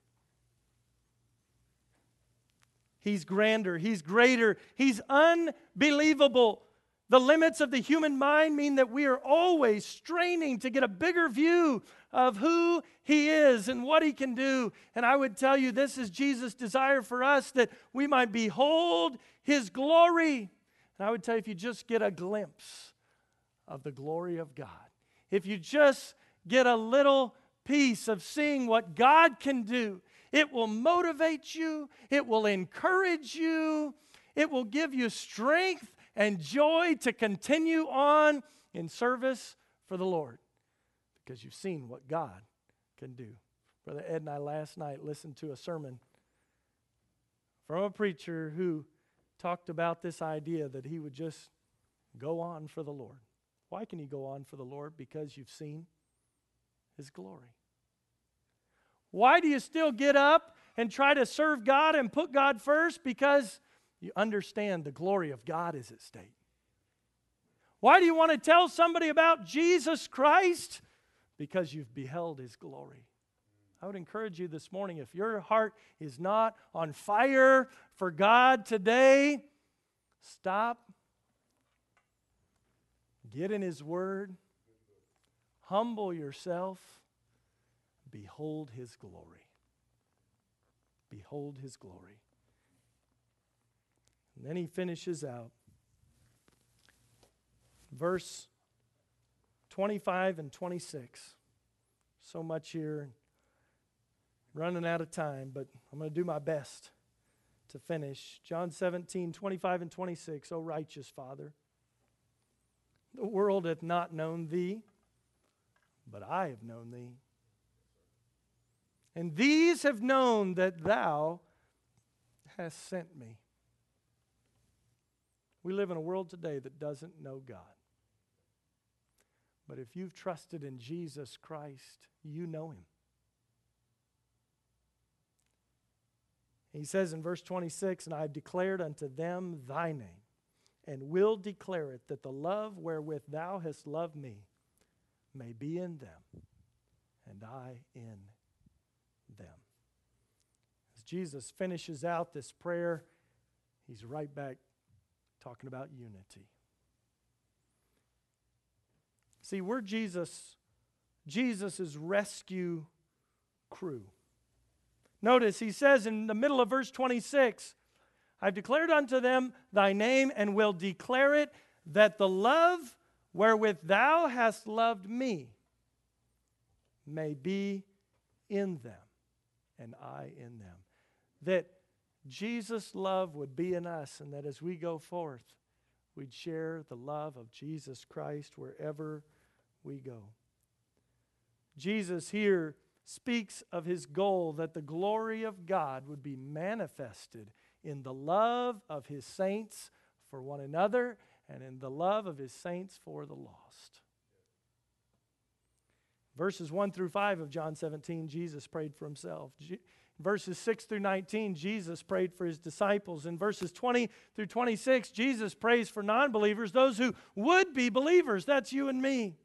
He's grander. He's greater. He's unbelievable. The limits of the human mind mean that we are always straining to get a bigger view of who He is and what He can do. And I would tell you, this is Jesus' desire for us that we might behold His glory. And I would tell you, if you just get a glimpse of the glory of God, if you just get a little piece of seeing what God can do, it will motivate you, it will encourage you, it will give you strength and joy to continue on in service for the Lord because you've seen what God can do. Brother Ed and I last night listened to a sermon from a preacher who talked about this idea that he would just go on for the Lord. Why can he go on for the Lord? Because you've seen his glory. Why do you still get up and try to serve God and put God first? Because you understand the glory of God is at stake. Why do you want to tell somebody about Jesus Christ? Because you've beheld his glory. I would encourage you this morning if your heart is not on fire for God today, stop, get in his word, humble yourself, behold his glory. Behold his glory. And then he finishes out. Verse 25 and 26. So much here. Running out of time, but I'm going to do my best to finish. John 17, 25 and 26. O righteous Father, the world hath not known thee, but I have known thee. And these have known that thou hast sent me. We live in a world today that doesn't know God. But if you've trusted in Jesus Christ, you know him. He says in verse 26, And I have declared unto them thy name, and will declare it, that the love wherewith thou hast loved me may be in them, and I in Jesus finishes out this prayer, he's right back talking about unity. See, we're Jesus, Jesus' rescue crew. Notice he says in the middle of verse 26, I've declared unto them thy name and will declare it that the love wherewith thou hast loved me may be in them and I in them. That Jesus' love would be in us, and that as we go forth, we'd share the love of Jesus Christ wherever we go. Jesus here speaks of his goal that the glory of God would be manifested in the love of his saints for one another and in the love of his saints for the lost. Verses 1 through 5 of John 17, Jesus prayed for himself. Verses 6 through 19, Jesus prayed for his disciples. In verses 20 through 26, Jesus prays for non believers, those who would be believers. That's you and me.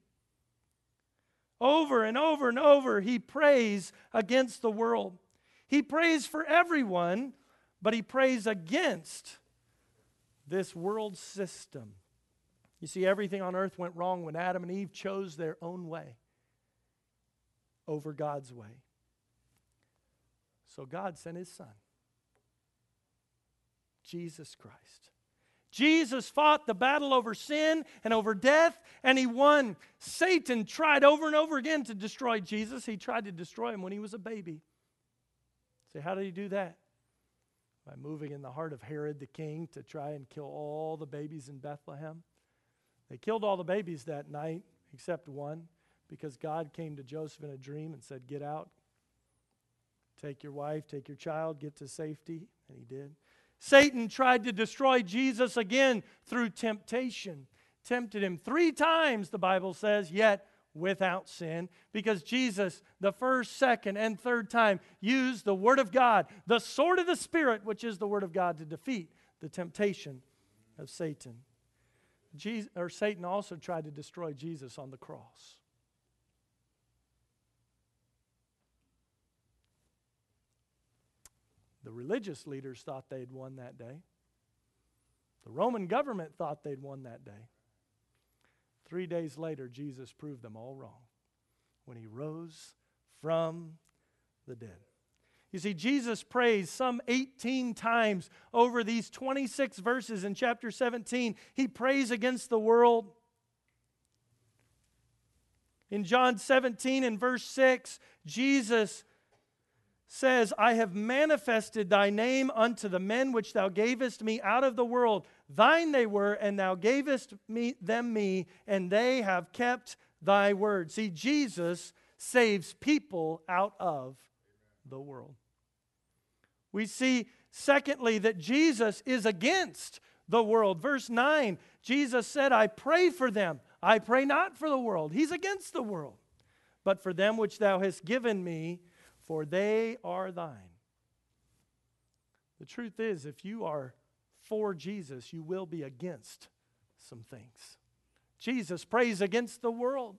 Over and over and over, he prays against the world. He prays for everyone, but he prays against this world system. You see, everything on earth went wrong when Adam and Eve chose their own way over God's way. So God sent his son, Jesus Christ. Jesus fought the battle over sin and over death, and he won. Satan tried over and over again to destroy Jesus. He tried to destroy him when he was a baby. Say, how did he do that? By moving in the heart of Herod the king to try and kill all the babies in Bethlehem. They killed all the babies that night except one because God came to Joseph in a dream and said, Get out, take your wife, take your child, get to safety. And he did. Satan tried to destroy Jesus again through temptation. Tempted him three times, the Bible says, yet without sin, because Jesus, the first, second, and third time, used the Word of God, the sword of the Spirit, which is the Word of God, to defeat the temptation of Satan. Jesus, or Satan also tried to destroy Jesus on the cross. The religious leaders thought they'd won that day. The Roman government thought they'd won that day. Three days later, Jesus proved them all wrong when he rose from the dead. You see, Jesus prays some 18 times over these 26 verses in chapter 17. He prays against the world. In John 17 and verse 6, Jesus says, I have manifested thy name unto the men which thou gavest me out of the world. Thine they were, and thou gavest me, them me, and they have kept thy word. See, Jesus saves people out of the world. We see, secondly, that Jesus is against the world. Verse 9, Jesus said, I pray for them. I pray not for the world. He's against the world, but for them which thou hast given me for they are thine. The truth is, if you are for Jesus, you will be against some things. Jesus prays against the world.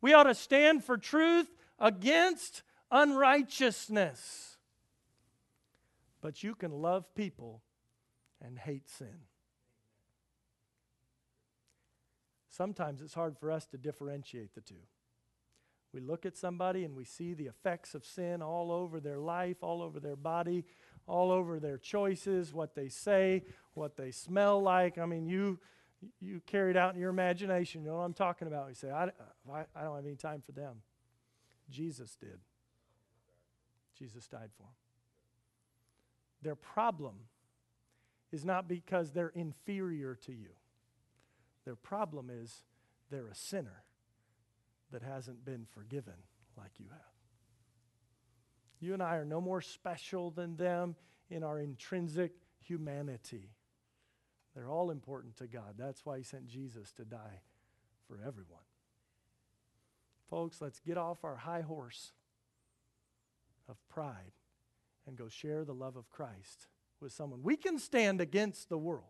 We ought to stand for truth against unrighteousness. But you can love people and hate sin. Sometimes it's hard for us to differentiate the two. We look at somebody and we see the effects of sin all over their life, all over their body, all over their choices, what they say, what they smell like. I mean, you you carry it out in your imagination. You know what I'm talking about. You say, I, I, I don't have any time for them. Jesus did. Jesus died for them. Their problem is not because they're inferior to you. Their problem is they're a sinner that hasn't been forgiven like you have. You and I are no more special than them in our intrinsic humanity. They're all important to God. That's why He sent Jesus to die for everyone. Folks, let's get off our high horse of pride and go share the love of Christ with someone. We can stand against the world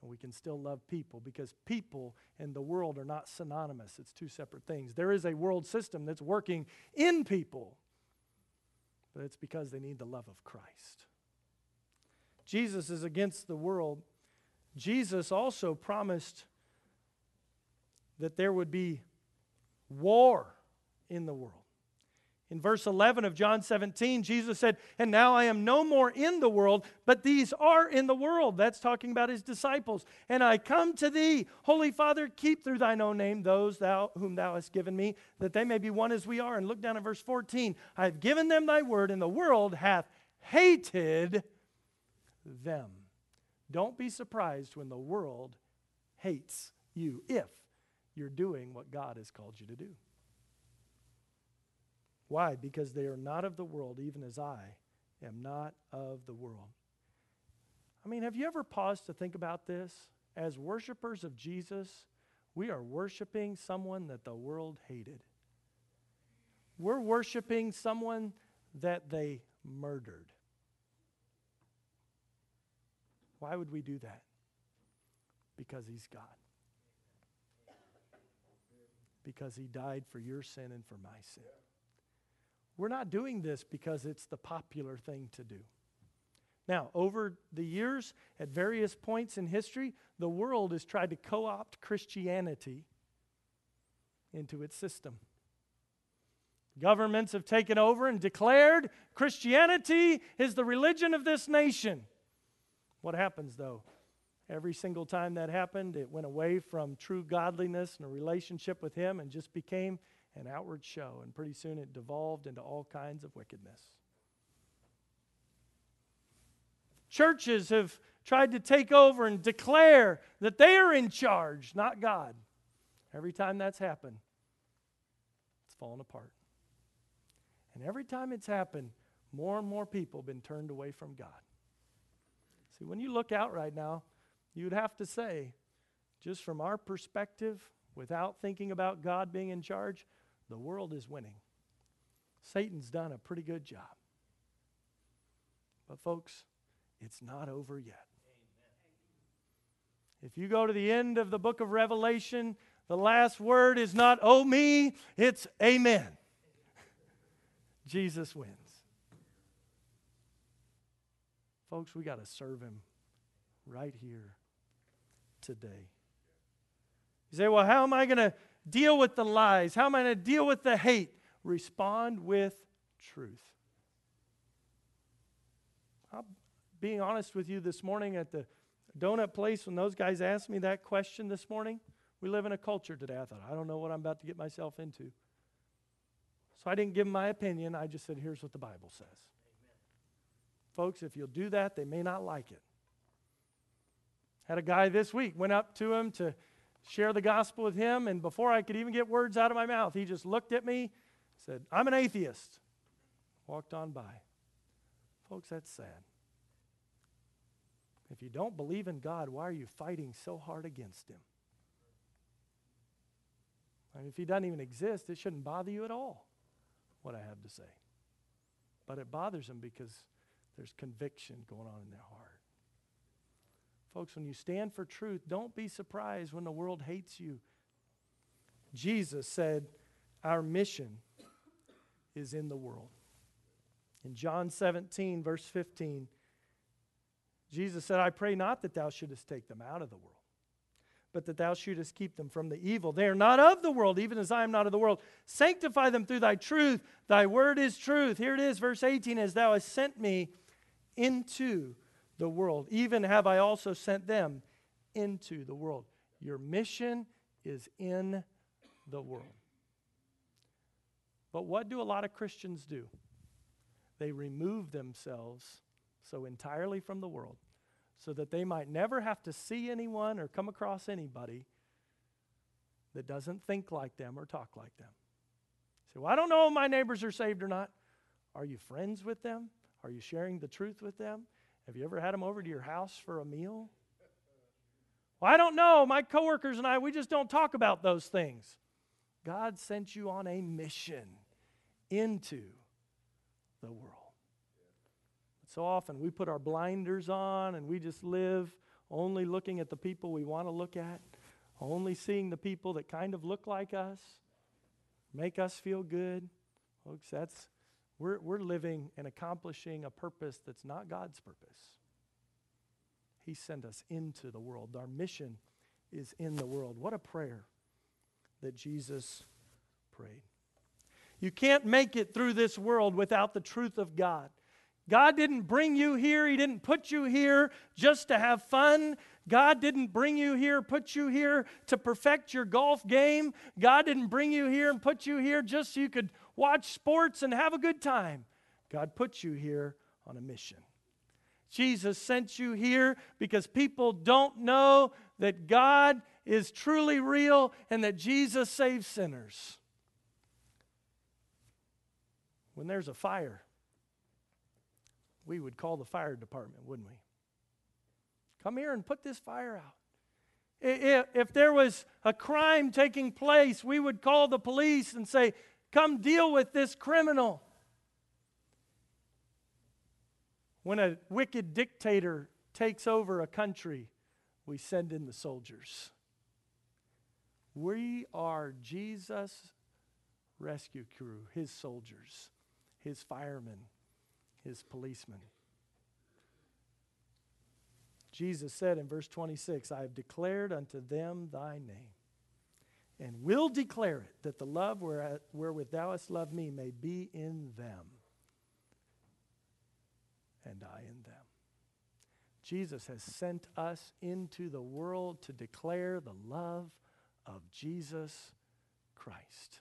and we can still love people because people and the world are not synonymous. It's two separate things. There is a world system that's working in people, but it's because they need the love of Christ. Jesus is against the world. Jesus also promised that there would be war in the world. In verse 11 of John 17, Jesus said, And now I am no more in the world, but these are in the world. That's talking about his disciples. And I come to thee, Holy Father, keep through thine own name those thou, whom thou hast given me, that they may be one as we are. And look down at verse 14. I have given them thy word, and the world hath hated them. Don't be surprised when the world hates you if you're doing what God has called you to do. Why? Because they are not of the world, even as I am not of the world. I mean, have you ever paused to think about this? As worshipers of Jesus, we are worshiping someone that the world hated. We're worshiping someone that they murdered. Why would we do that? Because he's God. Because he died for your sin and for my sin. We're not doing this because it's the popular thing to do. Now, over the years, at various points in history, the world has tried to co opt Christianity into its system. Governments have taken over and declared Christianity is the religion of this nation. What happens, though? Every single time that happened, it went away from true godliness and a relationship with Him and just became an outward show. And pretty soon it devolved into all kinds of wickedness. Churches have tried to take over and declare that they are in charge, not God. Every time that's happened, it's fallen apart. And every time it's happened, more and more people have been turned away from God. See, when you look out right now, you'd have to say, just from our perspective, without thinking about God being in charge, the world is winning. Satan's done a pretty good job. But, folks, it's not over yet. If you go to the end of the book of Revelation, the last word is not, oh me, it's amen. (laughs) Jesus wins. Folks, we got to serve him right here today. You say, well, how am I going to deal with the lies? How am I going to deal with the hate? Respond with truth. I'm being honest with you this morning at the donut place when those guys asked me that question this morning. We live in a culture today. I thought, I don't know what I'm about to get myself into. So I didn't give my opinion. I just said, here's what the Bible says. Amen. Folks, if you'll do that, they may not like it. Had a guy this week, went up to him to share the gospel with him, and before I could even get words out of my mouth, he just looked at me, said, I'm an atheist. Walked on by. Folks, that's sad. If you don't believe in God, why are you fighting so hard against Him? If He doesn't even exist, it shouldn't bother you at all, what I have to say. But it bothers them because there's conviction going on in their heart. Folks, when you stand for truth, don't be surprised when the world hates you. Jesus said, Our mission is in the world. In John 17, verse 15, Jesus said, I pray not that thou shouldest take them out of the world, but that thou shouldest keep them from the evil. They are not of the world, even as I am not of the world. Sanctify them through thy truth. Thy word is truth. Here it is, verse 18 As thou hast sent me into the world. Even have I also sent them into the world. Your mission is in the world. But what do a lot of Christians do? They remove themselves so entirely from the world so that they might never have to see anyone or come across anybody that doesn't think like them or talk like them. Say, well, I don't know if my neighbors are saved or not. Are you friends with them? Are you sharing the truth with them? Have you ever had them over to your house for a meal? Well, I don't know. My coworkers and I, we just don't talk about those things. God sent you on a mission into the world. So often we put our blinders on and we just live only looking at the people we want to look at, only seeing the people that kind of look like us, make us feel good. Folks, that's we're, we're living and accomplishing a purpose that's not God's purpose. He sent us into the world. Our mission is in the world. What a prayer that Jesus prayed. You can't make it through this world without the truth of God. God didn't bring you here, He didn't put you here just to have fun. God didn't bring you here, put you here to perfect your golf game. God didn't bring you here and put you here just so you could watch sports and have a good time. God put you here on a mission. Jesus sent you here because people don't know that God is truly real and that Jesus saves sinners. When there's a fire, we would call the fire department, wouldn't we? Come here and put this fire out. If, there was a crime taking place, we would call the police and say, Come deal with this criminal. When a wicked dictator takes over a country, we send in the soldiers. We are Jesus' rescue crew, his soldiers, his firemen, his policemen. Jesus said in verse 26, I have declared unto them thy name and will declare it, that the love wherewith thou hast loved me may be in them, and I in them. Jesus has sent us into the world to declare the love of Jesus Christ.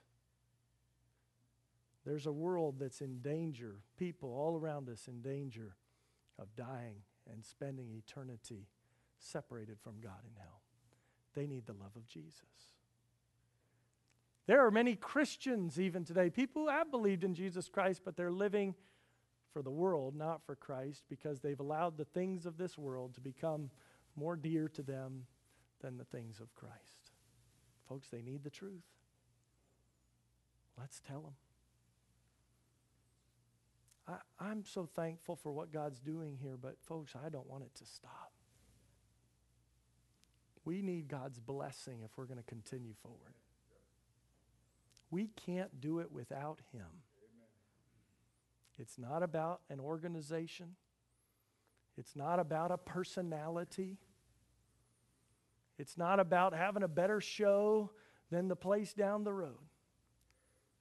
There's a world that's in danger, people all around us in danger of dying and spending eternity separated from God in hell. They need the love of Jesus. There are many Christians even today, people who have believed in Jesus Christ, but they're living for the world, not for Christ, because they've allowed the things of this world to become more dear to them than the things of Christ. Folks, they need the truth. Let's tell them. I, I'm so thankful for what God's doing here, but folks, I don't want it to stop. We need God's blessing if we're going to continue forward. We can't do it without Him. It's not about an organization, it's not about a personality, it's not about having a better show than the place down the road.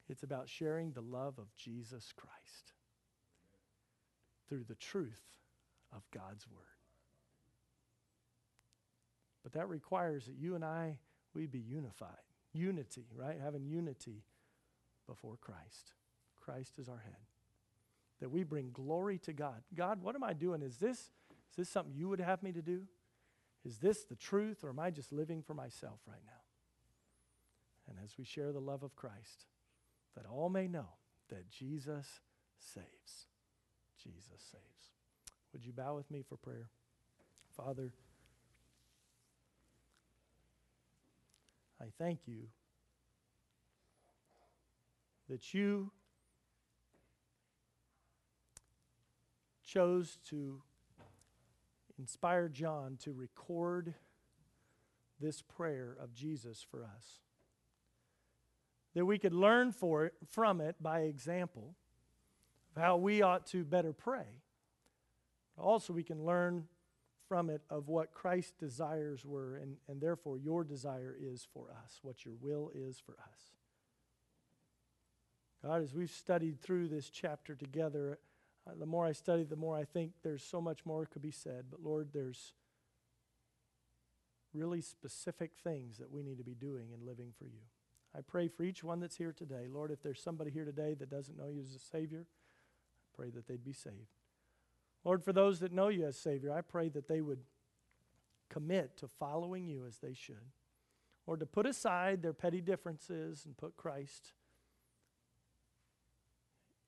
It's about sharing the love of Jesus Christ through the truth of God's Word. But that requires that you and I, we be unified. Unity, right? Having unity before Christ. Christ is our head. That we bring glory to God. God, what am I doing? Is this, is this something you would have me to do? Is this the truth, or am I just living for myself right now? And as we share the love of Christ, that all may know that Jesus saves. Jesus saves. Would you bow with me for prayer? Father, I thank you that you chose to inspire John to record this prayer of Jesus for us. That we could learn for it, from it by example how we ought to better pray. Also, we can learn from it of what Christ's desires were, and, and therefore your desire is for us, what your will is for us. God, as we've studied through this chapter together, uh, the more I study, the more I think there's so much more could be said. But Lord, there's really specific things that we need to be doing and living for you. I pray for each one that's here today. Lord, if there's somebody here today that doesn't know you as a Savior, pray that they'd be saved. Lord, for those that know you as Savior, I pray that they would commit to following you as they should. Lord, to put aside their petty differences and put Christ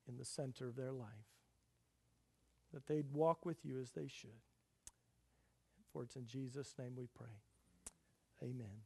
in the center of their life. That they'd walk with you as they should. For it's in Jesus' name we pray. Amen.